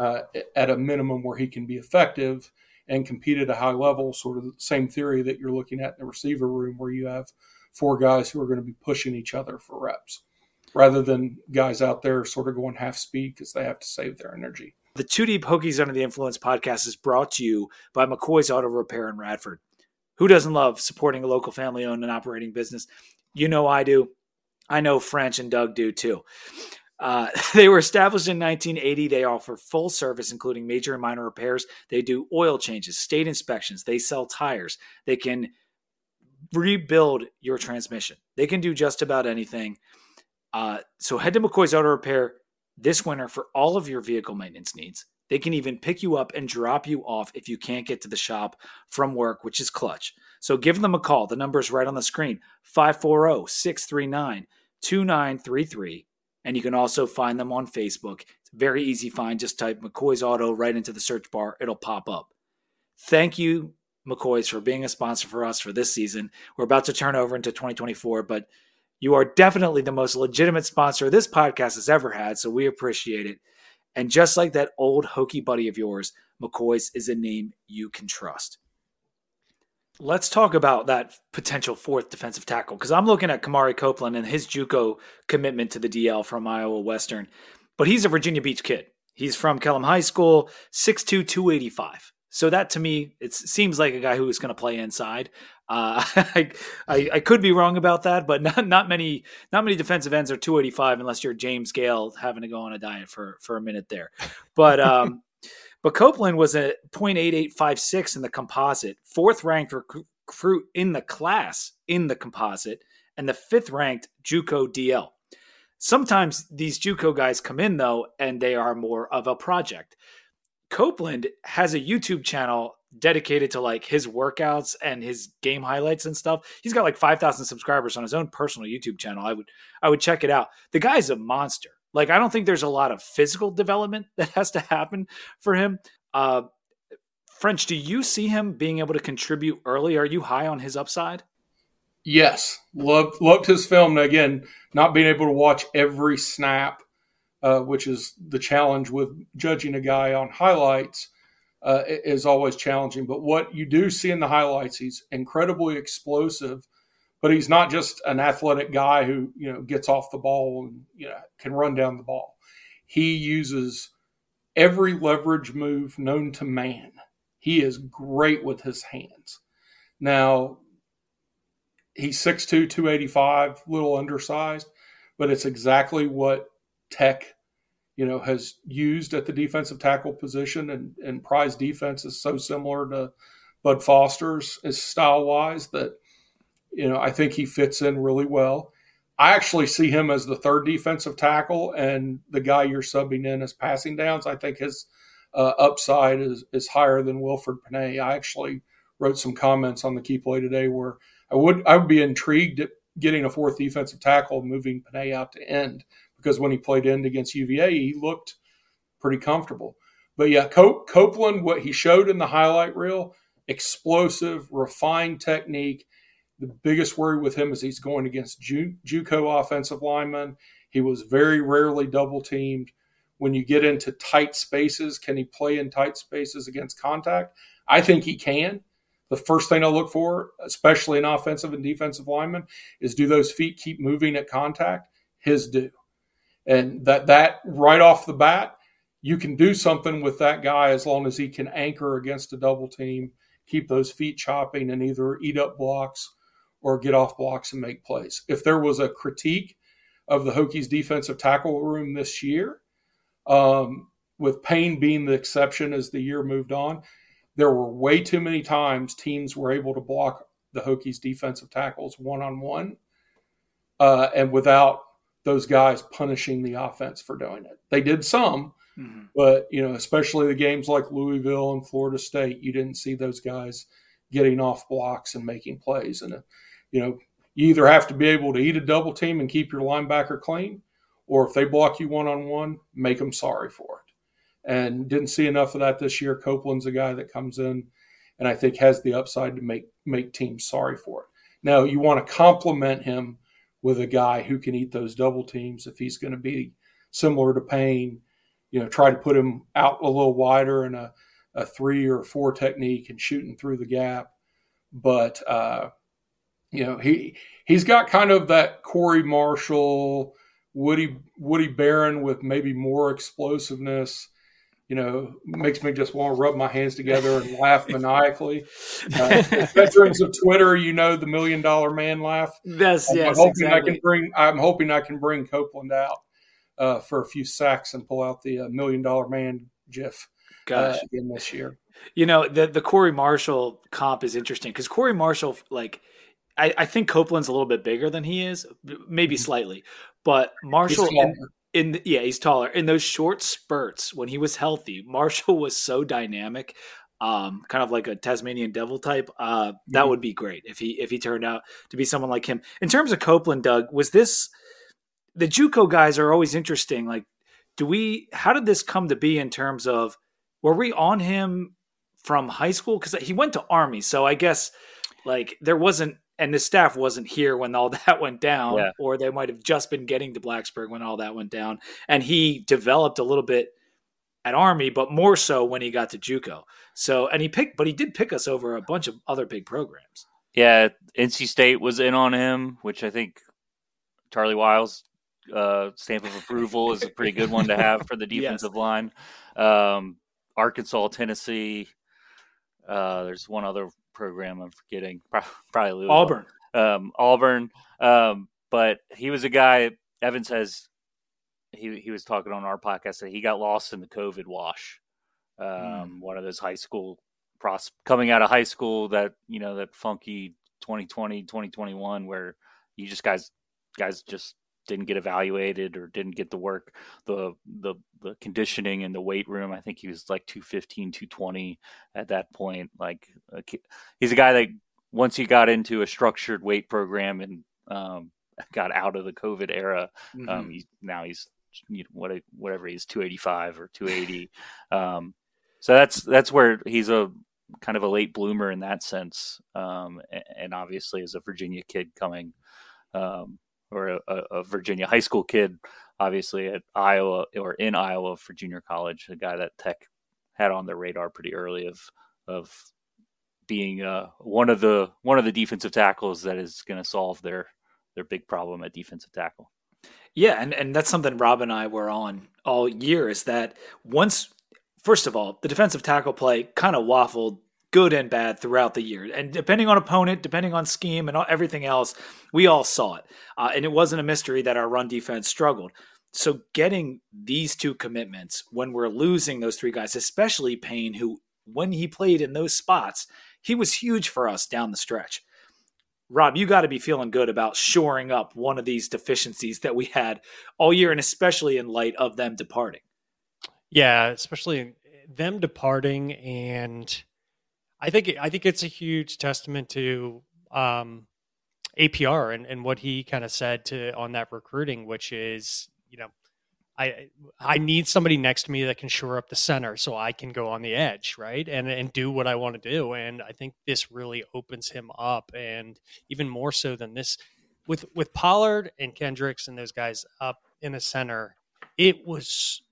uh, at a minimum where he can be effective and compete at a high level? Sort of the same theory that you're looking at in the receiver room, where you have four guys who are going to be pushing each other for reps rather than guys out there sort of going half speed because they have to save their energy. The Two Deep Hokies Under the Influence podcast is brought to you by McCoy's Auto Repair in Radford. Who doesn't love supporting a local family owned and operating business? You know I do. I know French and Doug do too. Uh, they were established in 1980. They offer full service, including major and minor repairs. They do oil changes, state inspections. They sell tires. They can rebuild your transmission. They can do just about anything. Uh, so head to McCoy's Auto Repair this winter for all of your vehicle maintenance needs. They can even pick you up and drop you off if you can't get to the shop from work, which is clutch. So give them a call. The number is right on the screen 540 639 2933. And you can also find them on Facebook. It's very easy find. Just type McCoy's Auto right into the search bar, it'll pop up. Thank you, McCoy's, for being a sponsor for us for this season. We're about to turn over into 2024, but you are definitely the most legitimate sponsor this podcast has ever had, so we appreciate it. And just like that old hokey buddy of yours, McCoy's is a name you can trust. Let's talk about that potential fourth defensive tackle because I'm looking at Kamari Copeland and his JUCO commitment to the DL from Iowa Western, but he's a Virginia Beach kid. He's from Kellam High School, 6'2", 285. So that to me, it seems like a guy who is going to play inside. Uh, I, I, I could be wrong about that, but not not many not many defensive ends are 285 unless you're James Gale having to go on a diet for for a minute there. But um, but Copeland was a .8856 in the composite, fourth ranked recruit in the class in the composite, and the fifth ranked JUCO DL. Sometimes these JUCO guys come in though, and they are more of a project. Copeland has a YouTube channel dedicated to like his workouts and his game highlights and stuff. He's got like 5,000 subscribers on his own personal YouTube channel. I would I would check it out. The guy's a monster. Like I don't think there's a lot of physical development that has to happen for him. Uh French, do you see him being able to contribute early? Are you high on his upside? Yes, loved loved his film. Again, not being able to watch every snap, uh, which is the challenge with judging a guy on highlights uh, is always challenging. But what you do see in the highlights, he's incredibly explosive, but he's not just an athletic guy who you know gets off the ball and you know can run down the ball. He uses every leverage move known to man. He is great with his hands. Now, he's 6'2, 285, little undersized, but it's exactly what Tech, you know, has used at the defensive tackle position. And, and Pry's defense is so similar to Bud Foster's is style wise that, you know, I think he fits in really well. I actually see him as the third defensive tackle, and the guy you're subbing in as passing downs. I think his uh, upside is is higher than Wilfried Pene. I actually wrote some comments on the key play today where I would I would be intrigued at getting a fourth defensive tackle, moving Pene out to end because when he played end against UVA, he looked pretty comfortable. But yeah, Copeland, what he showed in the highlight reel, explosive, refined technique the biggest worry with him is he's going against Ju- JUCO offensive linemen. He was very rarely double teamed. When you get into tight spaces, can he play in tight spaces against contact? I think he can. The first thing I look for, especially in offensive and defensive linemen, is do those feet keep moving at contact? His do. And that that right off the bat, you can do something with that guy as long as he can anchor against a double team, keep those feet chopping, and either eat up blocks or get off blocks and make plays. If there was a critique of the Hokies defensive tackle room this year, um, with Payne being the exception as the year moved on, there were way too many times teams were able to block the Hokies defensive tackles one on one, and without those guys punishing the offense for doing it. They did some, mm-hmm. but you know, especially the games like Louisville and Florida State, you didn't see those guys getting off blocks and making plays. And you know, you either have to be able to eat a double team and keep your linebacker clean, or if they block you one on one, make them sorry for it. And didn't see enough of that this year. Copeland's a guy that comes in and I think has the upside to make make teams sorry for it. Now you want to compliment him with a guy who can eat those double teams if he's going to be similar to Payne. You know, try to put him out a little wider in a, a three or four technique and shooting through the gap. But uh, you know, he he's got kind of that Corey Marshall, Woody Woody Baron with maybe more explosiveness. You know, makes me just want to rub my hands together and laugh maniacally. Uh, veterans of Twitter, you know the million dollar man laugh. Yes, I'm, yes, I'm hoping exactly. I can bring. I'm hoping I can bring Copeland out uh, for a few sacks and pull out the uh, million dollar man GIF Gosh. again this year. You know the the Corey Marshall comp is interesting because Corey Marshall like I, I, think Copeland's a little bit bigger than he is, maybe Mm-hmm. slightly, but Marshall in, in, yeah he's taller. In those short spurts when he was healthy, Marshall was so dynamic, um, kind of like a Tasmanian devil type. Uh, that Mhm. would be great if he if he turned out to be someone like him. In terms of Copeland, Doug, was this the JUCO guys are always interesting. Like, do we? How did this come to be in terms of were we on him from high school because he went to Army, so I guess like there wasn't and the staff wasn't here when all that went down, Yeah. or they might have just been getting to Blacksburg when all that went down. And he developed a little bit at Army, but more so when he got to JUCO. So, and he picked, but he did pick us over a bunch of other big programs. Yeah, NC State was in on him, which I think Charley Wiles' uh, stamp of approval is a pretty good one to have for the Yes. defensive line. Um, Arkansas, Tennessee. Uh, there's one other program I'm forgetting, probably Louisville. Auburn. um, Auburn. Um, but he was a guy. Evan says he he was talking on our podcast that he got lost in the COVID wash. Um, One of those high school pros coming out of high school that you know that funky 2020 2021 where you just guys guys just didn't get evaluated or didn't get the work the the the conditioning in the weight room i think he was like 215 220 at that point like a he's a guy that once he got into a structured weight program and um, got out of the covid era Mm-hmm. um, he's, now he's you know, what whatever he's 285 or 280 um, so that's that's where he's a kind of a late bloomer in that sense um, a- and obviously as a virginia kid coming um, or a, a- virginia high school kid obviously at iowa or in iowa for junior college a guy that tech had on their radar pretty early of of being uh, one of the one of the defensive tackles that is going to solve their their big problem at defensive tackle. Yeah, and, and that's something Rob and I were on all year is that once first of all, the defensive tackle play kind of waffled good and bad throughout the year. And depending on opponent, depending on scheme and everything else, we all saw it. Uh, and it wasn't a mystery that our run defense struggled. So getting these two commitments when we're losing those three guys, especially Payne, who when he played in those spots, he was huge for us down the stretch. Rob, you got to be feeling good about shoring up one of these deficiencies that we had all year, and especially in light of them departing. Yeah, especially them departing, and I think I think it's a huge testament to um, APR and, and what he kind of said to on that recruiting, which is you know I I need somebody next to me that can shore up the center so I can go on the edge, right? And and do what I want to do. And I think this really opens him up and even more so than this with with Pollard and Kendricks and those guys up in the center, it was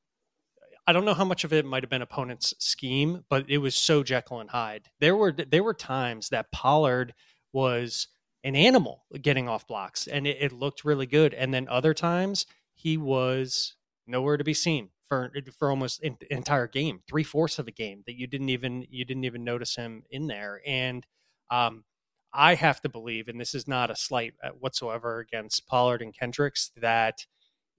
I don't know how much of it might have been opponent's scheme, but it was so Jekyll and Hyde. There were there were times that Pollard was an animal getting off blocks and it, it looked really good. And then other times he was nowhere to be seen for for almost an entire game, three fourths of a game that you didn't even you didn't even notice him in there. And um, I have to believe, and this is not a slight uh, whatsoever against Pollard and Kendricks, that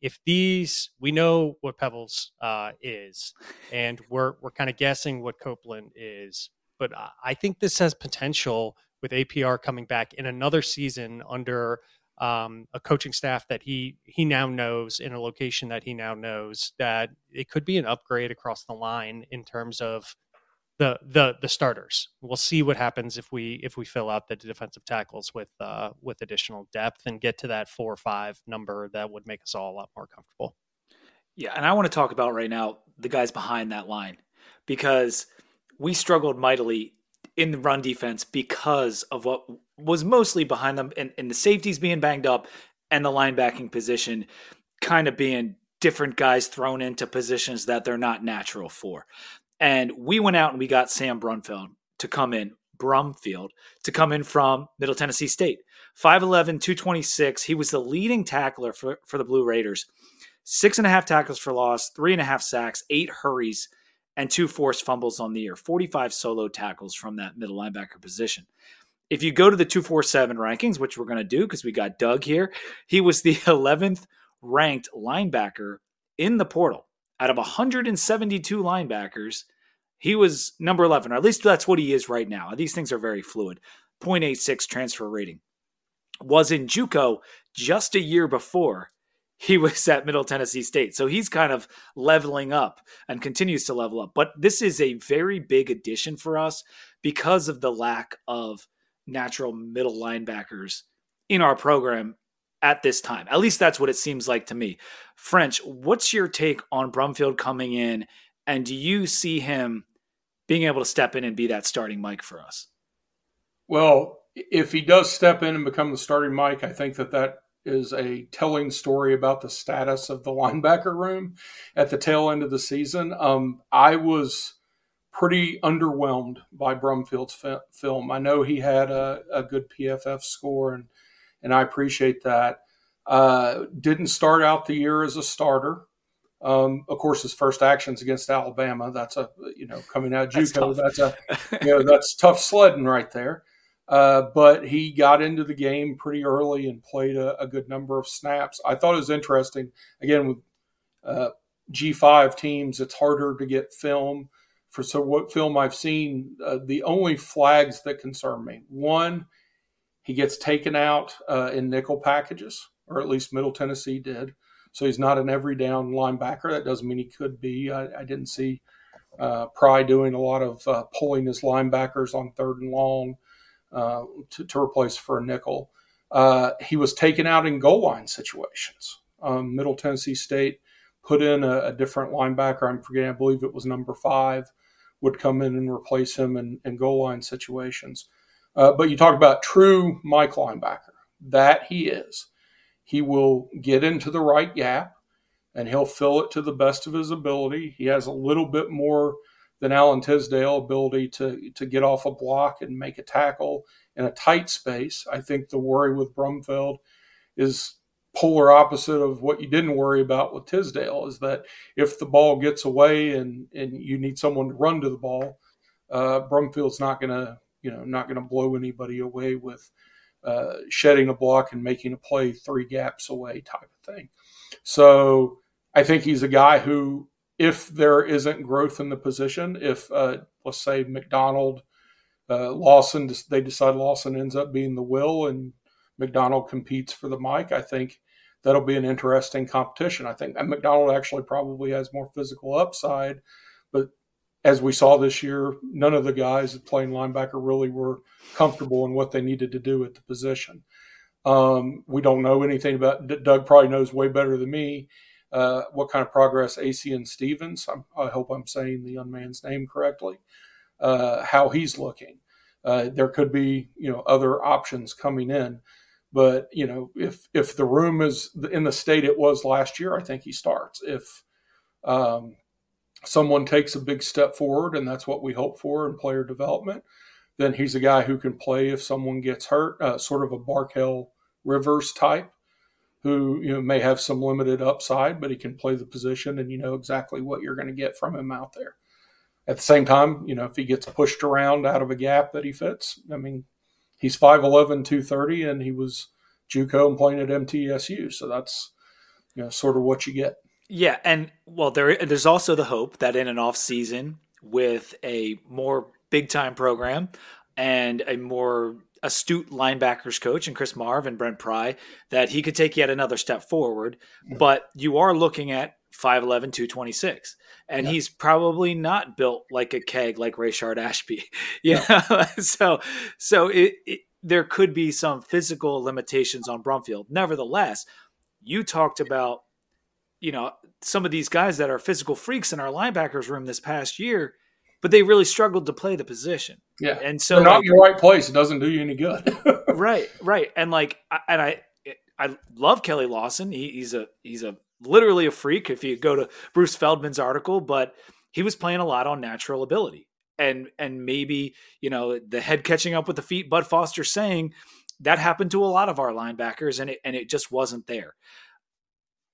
if these we know what Peoples uh, is, and we're we're kind of guessing what Copeland is, but I think this has potential with APR coming back in another season under um, a coaching staff that he he now knows in a location that he now knows that it could be an upgrade across the line in terms of the the the starters. We'll see what happens if we if we fill out the defensive tackles with uh, with additional depth and get to that four or five number that would make us all a lot more comfortable. Yeah, and I want to talk about right now the guys behind that line because we struggled mightily in the run defense because of what was mostly behind them and, and the safeties being banged up and the linebacking position kind of being different guys thrown into positions that they're not natural for. And we went out and we got Sam Brumfield to come in, Brumfield, to come in from Middle Tennessee State. 5'11, 226. He was the leading tackler for, for the Blue Raiders. Six and a half tackles for loss, three and a half sacks, eight hurries, and two forced fumbles on the year. 45 solo tackles from that middle linebacker position if you go to the 247 rankings, which we're going to do because we got Doug here, he was the 11th ranked linebacker in the portal. Out of 172 linebackers, he was number 11, or at least that's what he is right now. These things are very fluid. 0.86 transfer rating. Was in Juco just a year before he was at Middle Tennessee State. So he's kind of leveling up and continues to level up. But this is a very big addition for us because of the lack of natural middle linebackers in our program at this time. At least that's what it seems like to me. French, what's your take on Brumfield coming in? And do you see him being able to step in and be that starting Mike for us? Well, if he does step in and become the starting Mike, I think that that is a telling story about the status of the linebacker room at the tail end of the season. Um, I was pretty underwhelmed by Brumfield's film. I know he had a, a, good PFF score, and and I appreciate that. Uh, didn't start out the year as a starter. Um, of course, his first actions against Alabama. That's a you know coming out of JUCO. That's, that's a you know that's tough sledding right there. Uh, but he got into the game pretty early and played a, a, good number of snaps. I thought it was interesting. Again, with uh, G5 teams, it's harder to get film for so what film I've seen, uh, the only flags that concern me one, he gets taken out uh, in nickel packages, or at least Middle Tennessee did. So he's not an every down linebacker. That doesn't mean he could be. I, I didn't see uh, Pry doing a lot of uh, pulling his linebackers on third and long uh, to, to, replace for a nickel. Uh, he was taken out in goal line situations. Um, Middle Tennessee State put in a, a, different linebacker. I'm forgetting. I believe it was number five would come in and replace him in, in goal line situations. Uh, but you talk about true Mike linebacker. That he is. He will get into the right gap and he'll fill it to the best of his ability. He has a little bit more than Alan Tisdale ability to to get off a block and make a tackle in a tight space. I think the worry with Brumfield is polar opposite of what you didn't worry about with Tisdale is that if the ball gets away and and you need someone to run to the ball, uh, Brumfield's not going to you know not going to blow anybody away with uh, shedding a block and making a play three gaps away type of thing. So I think he's a guy who, if there isn't growth in the position, if uh, let's say McDonald, uh, Lawson, they decide Lawson ends up being the will and McDonald competes for the mic, I think that'll be an interesting competition. I think McDonald actually probably has more physical upside, but as we saw this year, none of the guys playing linebacker really were comfortable in what they needed to do at the position. Um, we don't know anything about. Doug probably knows way better than me uh, what kind of progress Acien Stevens. I'm, i hope I'm saying the young man's name correctly. Uh, how he's looking. Uh, there could be you know other options coming in, but you know if if the room is in the state it was last year, I think he starts. If um, someone takes a big step forward, and that's what we hope for in player development, then he's a guy who can play if someone gets hurt, uh, sort of a Barkel Rivers type, who you know may have some limited upside, but he can play the position, and you know exactly what you're going to get from him out there. At the same time, you know if he gets pushed around out of a gap that he fits, I mean, he's 5'11", 230, and he was JUCO and playing at MTSU, so that's you know sort of what you get. Yeah, and well, there there's also the hope that in an off season with a more big time program and a more astute linebackers coach and Chris Marve and Brent Pry that he could take yet another step forward. Mm-hmm. But you are looking at 5'11, 226. And he's probably not built like a keg like Rayshard Ashby. You know? so so it, it, there could be some physical limitations on Brumfield. Nevertheless, you talked about you know, some of these guys that are physical freaks in our linebackers room this past year, but they really struggled to play the position. Yeah, and so They're not like, in your right place. It doesn't do you any good. right, right, and like, and I, I love Keli Lawson. He, he's a he's a literally a freak. If you go to Bruce Feldman's article, but he was playing a lot on natural ability, and and maybe you know the head catching up with the feet. Bud Foster saying that happened to a lot of our linebackers, and it and it just wasn't there.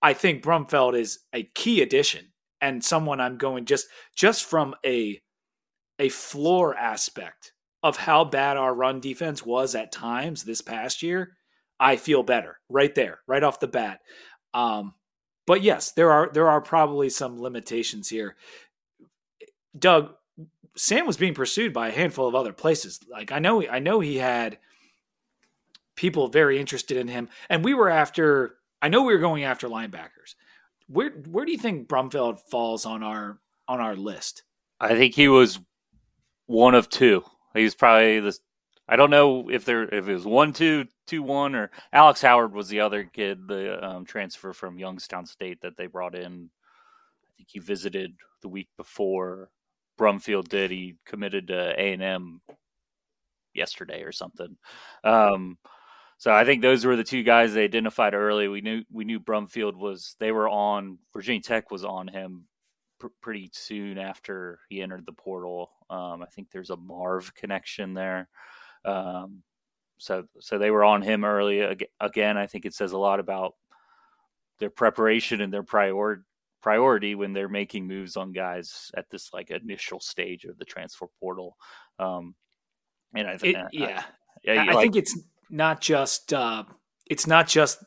I think Brumfield is a key addition and someone I'm going just just from a a floor aspect of how bad our run defense was at times this past year. I feel better right there, right off the bat. Um, but yes, there are there are probably some limitations here. Doug, Sam was being pursued by a handful of other places. Like I know, I know he had people very interested in him, and we were after I know we were going after linebackers. Where where do you think Brumfield falls on our on our list? I think he was one of two. He's probably the. I don't know if there if it was one two two one or Alex Howard was the other kid, the um, transfer from Youngstown State that they brought in. I think he visited the week before Brumfield did. He committed to A and M yesterday or something. Um, so I think those were the two guys they identified early. We knew we knew Brumfield was they were on Virginia Tech was on him pr- pretty soon after he entered the portal. Um, I think there's a Marve connection there. Um, so so they were on him early again. I think it says a lot about their preparation and their priority priority when they're making moves on guys at this like initial stage of the transfer portal. Um, and I think yeah, I, I, I like, think it's not just uh, it's not just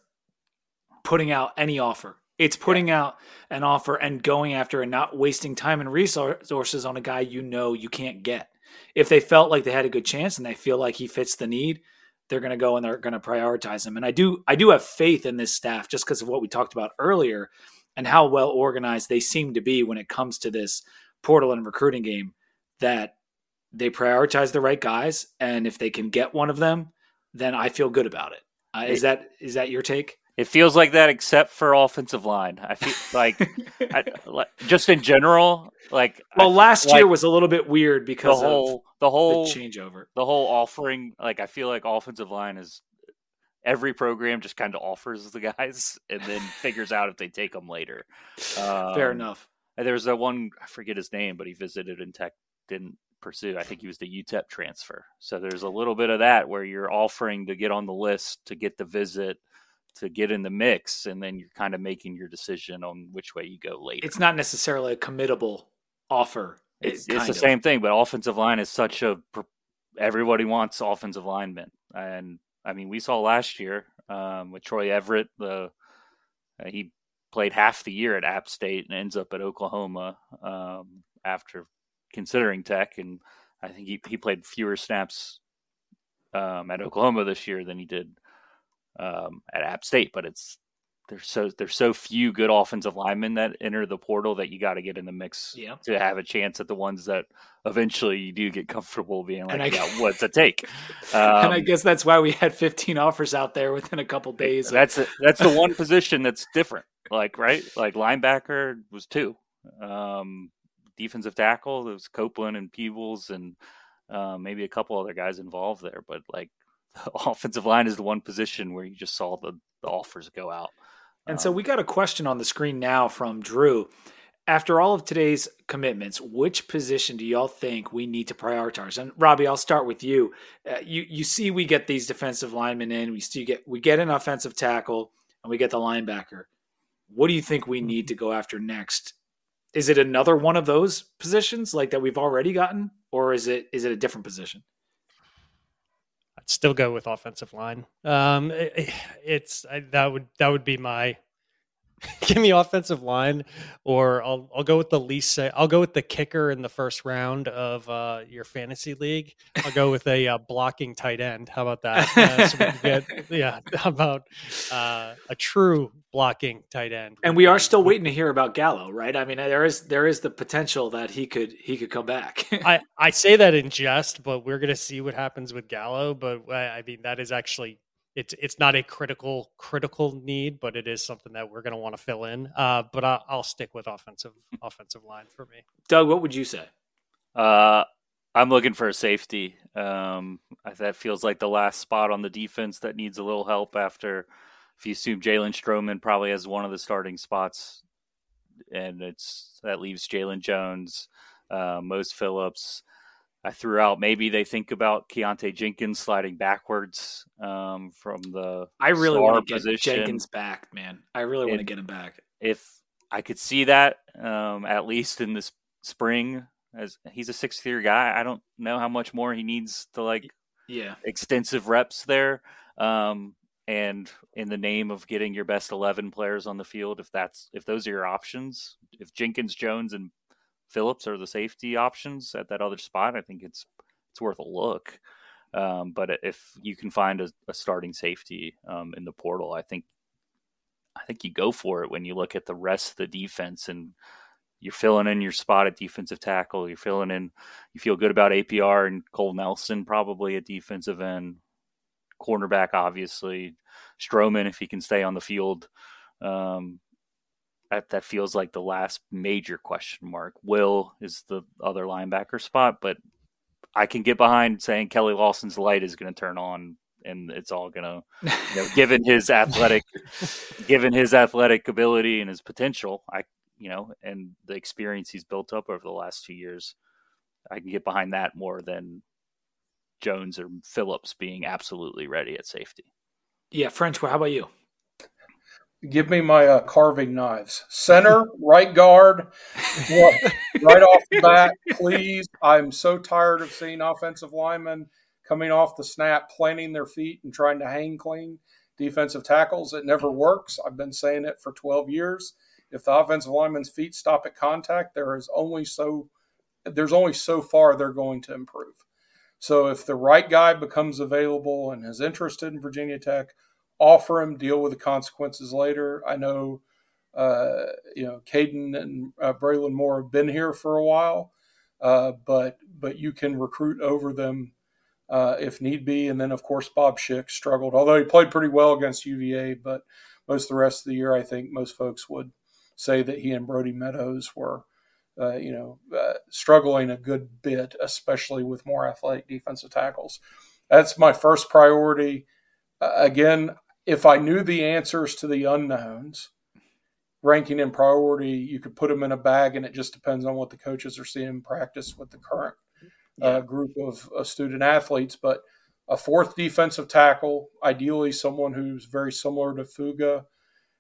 putting out any offer. It's putting yeah. out an offer and going after and not wasting time and resources on a guy you know you can't get. If they felt like they had a good chance and they feel like he fits the need, they're going to go and they're going to prioritize him. And I do I do have faith in this staff just because of what we talked about earlier and how well organized they seem to be when it comes to this portal and recruiting game that they prioritize the right guys and if they can get one of them then I feel good about it. Uh, is that is that your take? It feels like that, except for offensive line. I feel like, I, just in general, like well, last like year was a little bit weird because the whole the whole the changeover, the whole offering. Like I feel like offensive line is every program just kind of offers the guys and then figures out if they take them later. Um, Fair enough. There's a one I forget his name, but he visited in Tech didn't pursue. I think he was the UTEP transfer. So there's a little bit of that where you're offering to get on the list, to get the visit, to get in the mix, and then you're kind of making your decision on which way you go later. It's not necessarily a committable offer. It's, it's the of. same thing, but offensive line is such a everybody wants offensive linemen, and I mean we saw last year um, with Troy Everett, the uh, he played half the year at App State and ends up at Oklahoma um, after considering Tech, and I think he he played fewer snaps um, at Oklahoma this year than he did um, at App State. But it's there's so there's so few good offensive linemen that enter the portal that you got to get in the mix yeah. to have a chance at the ones that eventually you do get comfortable being like, I, yeah, what's it take? Um, and I um, guess that's why we had 15 offers out there within a couple days. That's a, that's the one position that's different. Like right, like linebacker was two. Um, defensive tackle. There was Copeland and Peoples and uh, maybe a couple other guys involved there. But like the offensive line is the one position where you just saw the, the offers go out. And um, so we got a question on the screen now from Drew. After all of today's commitments, which position do y'all think we need to prioritize? And Robbie, I'll start with you. Uh, you you see, we get these defensive linemen in. We still get we get an offensive tackle, and we get the linebacker. What do you think we need to go after next is it another one of those positions like that we've already gotten, or is it is it a different position? I'd still go with offensive line. Um, it, it's I, that would that would be my give me offensive line, or I'll I'll go with the least. I'll go with the kicker in the first round of uh, your fantasy league. I'll go with a uh, blocking tight end. How about that? Uh, so get, yeah, how about uh, a true blocking tight end? And we are still waiting to hear about Gallo, right? I mean, there is there is the potential that he could he could come back. I I say that in jest, but we're gonna see what happens with Gallo. But I mean, that is actually it's it's not a critical critical need, but it is something that we're going to want to fill in. Uh, but I'll, I'll, stick with offensive offensive line for me. Doug, what would you say? Uh, I'm looking for a safety. Um, that feels like the last spot on the defense that needs a little help after. If you assume Jalen Stroman probably has one of the starting spots, and it's that leaves Jalen Jones, uh, Mose Phillips. I threw out maybe they think about Keonta Jenkins sliding backwards um, from the I really want to get. Jenkins back, man. I really want to get him back. If I could see that um, at least in this spring, as he's a sixth year guy, I don't know how much more he needs to like yeah extensive reps there. Um, and in the name of getting your best eleven players on the field, if that's if those are your options, if Jenkins, Jones, and Phillips are the safety options at that other spot, I think it's it's worth a look. Um, but if you can find a, a starting safety um, in the portal, I think I think you go for it when you look at the rest of the defense and you're filling in your spot at defensive tackle. You're filling in. You feel good about APR and Cole Nelson probably at defensive end, cornerback obviously, Stroman if he can stay on the field. Um, that, that feels like the last major question mark. Will is the other linebacker spot, but I can get behind saying Keli Lawson's light is going to turn on and it's all going to, you know, given his athletic, given his athletic ability and his potential, I, you know, and the experience he's built up over the last two years, I can get behind that more than Jones or Phillips being absolutely ready at safety. Yeah, French. How about you? Give me my uh, carving knives. Center, right guard, right off the bat, please. I'm so tired of seeing offensive linemen coming off the snap, planting their feet and trying to hang clean defensive tackles. It never works. I've been saying it for 12 years. If the offensive lineman's feet stop at contact, there is only so there's only so far they're going to improve. So if the right guy becomes available and is interested in Virginia Tech, offer him, deal with the consequences later. I know, uh, you know, Caden and uh, Braelin Moore have been here for a while, uh, but but you can recruit over them uh, if need be. And then, of course, Bob Schick struggled, although he played pretty well against UVA. But most of the rest of the year, I think most folks would say that he and Brody Meadows were. Uh, you know, uh, struggling a good bit, especially with more athletic defensive tackles. That's my first priority. again, if I knew the answers to the unknowns, ranking in priority, you could put them in a bag, and it just depends on what the coaches are seeing in practice with the current uh, group of, of student athletes. But a fourth defensive tackle, ideally someone who's very similar to Fuga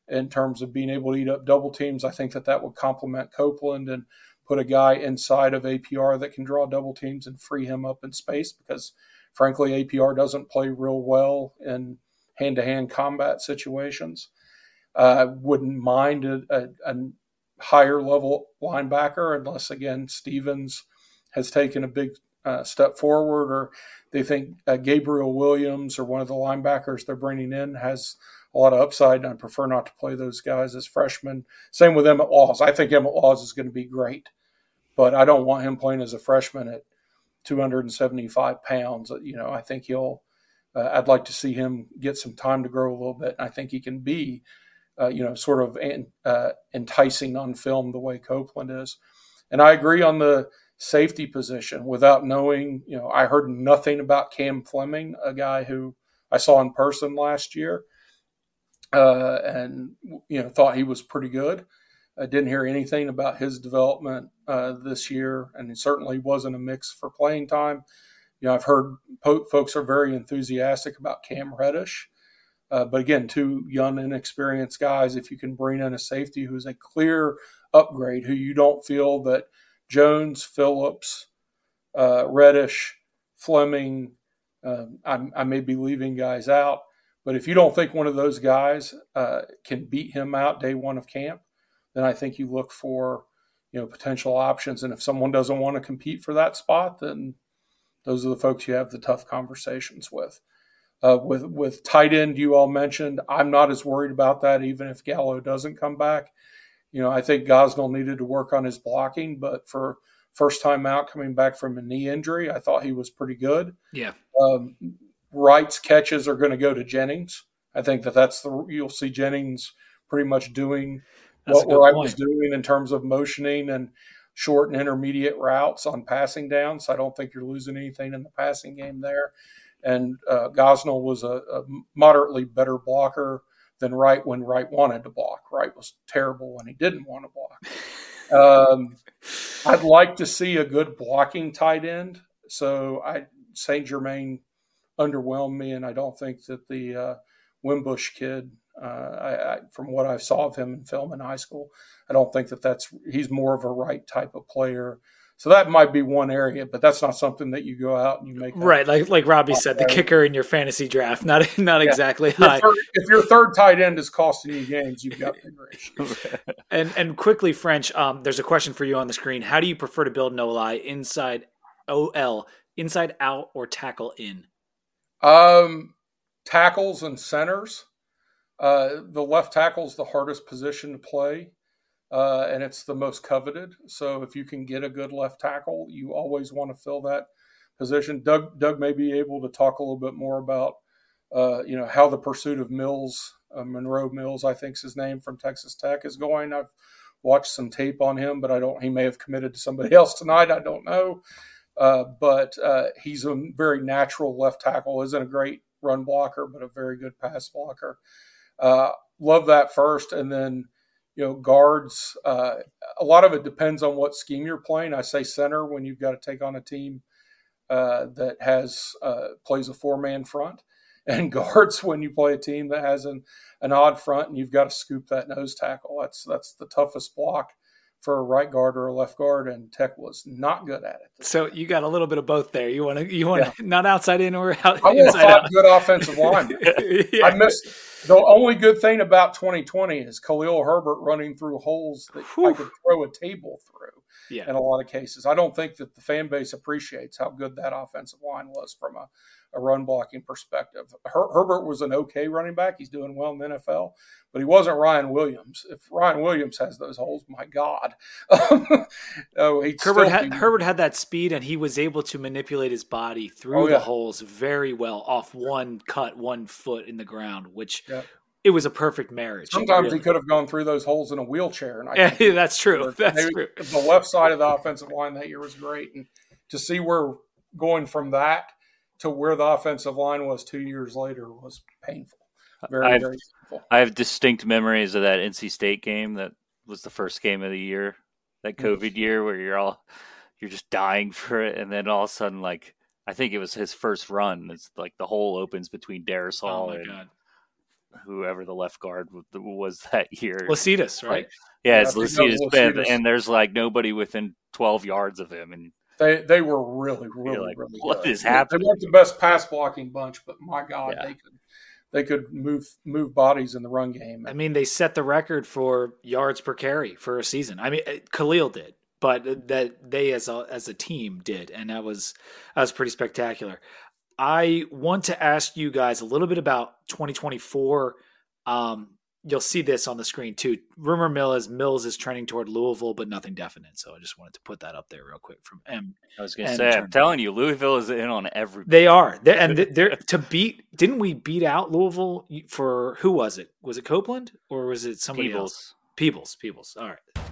in terms of being able to eat up double teams. I think that that would complement Copeland and put a guy inside of APR that can draw double teams and free him up in space because, frankly, APR doesn't play real well in hand to hand combat situations. Uh, wouldn't mind a, a, a, higher level linebacker unless, again, Stevens has taken a big uh, step forward or they think uh, Gabriel Williams or one of the linebackers they're bringing in has a lot of upside, and I prefer not to play those guys as freshmen. Same with Emmett Laws. I think Emmett Laws is going to be great, but I don't want him playing as a freshman at 275 pounds. You know, I think he'll. Uh, I'd like to see him get some time to grow a little bit. I think he can be, uh, you know, sort of an, uh, enticing on film the way Copeland is. And I agree on the safety position without knowing. You know, I heard nothing about Cam Fleming, a guy who I saw in person last year uh, and you know thought he was pretty good. I didn't hear anything about his development uh, this year, and he certainly wasn't a mix for playing time. You know, I've heard po- folks are very enthusiastic about Cam Reddish, uh, but again, two young, inexperienced guys. If you can bring in a safety who's a clear upgrade, who you don't feel that Jones, Phillips, uh, Reddish, Fleming, um, I, I may be leaving guys out but if you don't think one of those guys uh, can beat him out day one of camp, then I think you look for you know potential options. And if someone doesn't want to compete for that spot, then those are the folks you have the tough conversations with. Uh, with with tight end, you all mentioned, I'm not as worried about that, even if Gallo doesn't come back. You know, I think Gosnell needed to work on his blocking, but for first time out coming back from a knee injury, I thought he was pretty good. Yeah. Um, Wright's catches are going to go to Jennings. I think that that's the you'll see Jennings pretty much doing that's what Wright was doing in terms of motioning and short and intermediate routes on passing downs. I don't think you're losing anything in the passing game there. And uh, Gosnell was a, a, moderately better blocker than Wright when Wright wanted to block. Wright was terrible when he didn't want to block. Um, I'd like to see a good blocking tight end. So I Saint Germain underwhelmed me, and I don't think that the uh, Wimbush kid, uh, I, I, from what I saw of him in film in high school, I don't think that that's he's more of a right type of player. So that might be one area, but that's not something that you go out and you make right. Like like Robbie said, the kicker in your fantasy draft, not not yeah. exactly if high. Third, if your third tight end is costing you games, you've got bigger issues. and and quickly, French. Um, there's a question for you on the screen. How do you prefer to build no lie inside OL, inside out, or tackle in? Um, tackles and centers. Uh, the left tackle is the hardest position to play, uh, and it's the most coveted. So if you can get a good left tackle, you always want to fill that position. Doug Doug may be able to talk a little bit more about uh, you know how the pursuit of Mills, uh, Monroe Mills, I think is his name from Texas Tech, is going. I've watched some tape on him, but I don't. He may have committed to somebody else tonight. I don't know. Uh, but he's a very natural left tackle. Isn't a great run blocker, but a very good pass blocker. Uh, love that first, and then you know guards. Uh, a lot of it depends on what scheme you're playing. I say center when you've got to take on a team uh, that has plays a four man front, and guards when you play a team that has an an odd front and you've got to scoop that nose tackle. That's that's the toughest block for a right guard or a left guard, and Tech was not good at it. So you got a little bit of both there. You want to you want yeah. not outside in or out, I inside out. Good offensive line. yeah. I missed the only good thing about 2020 is Khalil Herbert running through holes that Whew. I could throw a table through. Yeah. In a lot of cases, I don't think that the fan base appreciates how good that offensive line was from a a run blocking perspective. Her- Herbert was an okay running back. He's doing well in the NFL, but he wasn't Ryan Williams. If Ryan Williams has those holes, my God. Um, oh, Herbert, had, be... Herbert had that speed and he was able to manipulate his body through oh, yeah. the holes very well off one cut, one foot in the ground, which. Yeah. It was a perfect marriage. Sometimes really. he could have gone through those holes in a wheelchair. And I yeah, that's true. That's true. The left side of the offensive line that year was great, and to see where going from that to where the offensive line was two years later was painful. Very, I've- very simple. I have distinct memories of that NC State game that was the first game of the year, that. COVID year where you're all you're just dying for it, and then all of a sudden, like I think it was his first run. It's like the hole opens between Oh Darrisaw my and god, whoever the left guard was that year. Lecitus, right? yeah, Yeah, it's I think that Lucius was Smith, Lucius. and there's like nobody within 12 yards of him, and They they were really, really, like, really "What good. is They- happening?" They weren't the best pass blocking bunch, but my God, Yeah. they could they could move move bodies in the run game. I mean, they set the record for yards per carry for a season. I mean, uh, Khalil did, but that they as a as a team did, and that was that was pretty spectacular. I want to ask you guys a little bit about 2024. Um, you'll see this on the screen too. Rumor mill is Mills is trending toward Louisville, but nothing definite. So I just wanted to put that up there real quick from M. I was going to say, I'm telling you, Louisville is in on every. They are, they're, and they're to beat. Didn't we beat out Louisville for who was it? Was it Copeland or was it somebody else? Peebles. Peebles, Peebles. All right.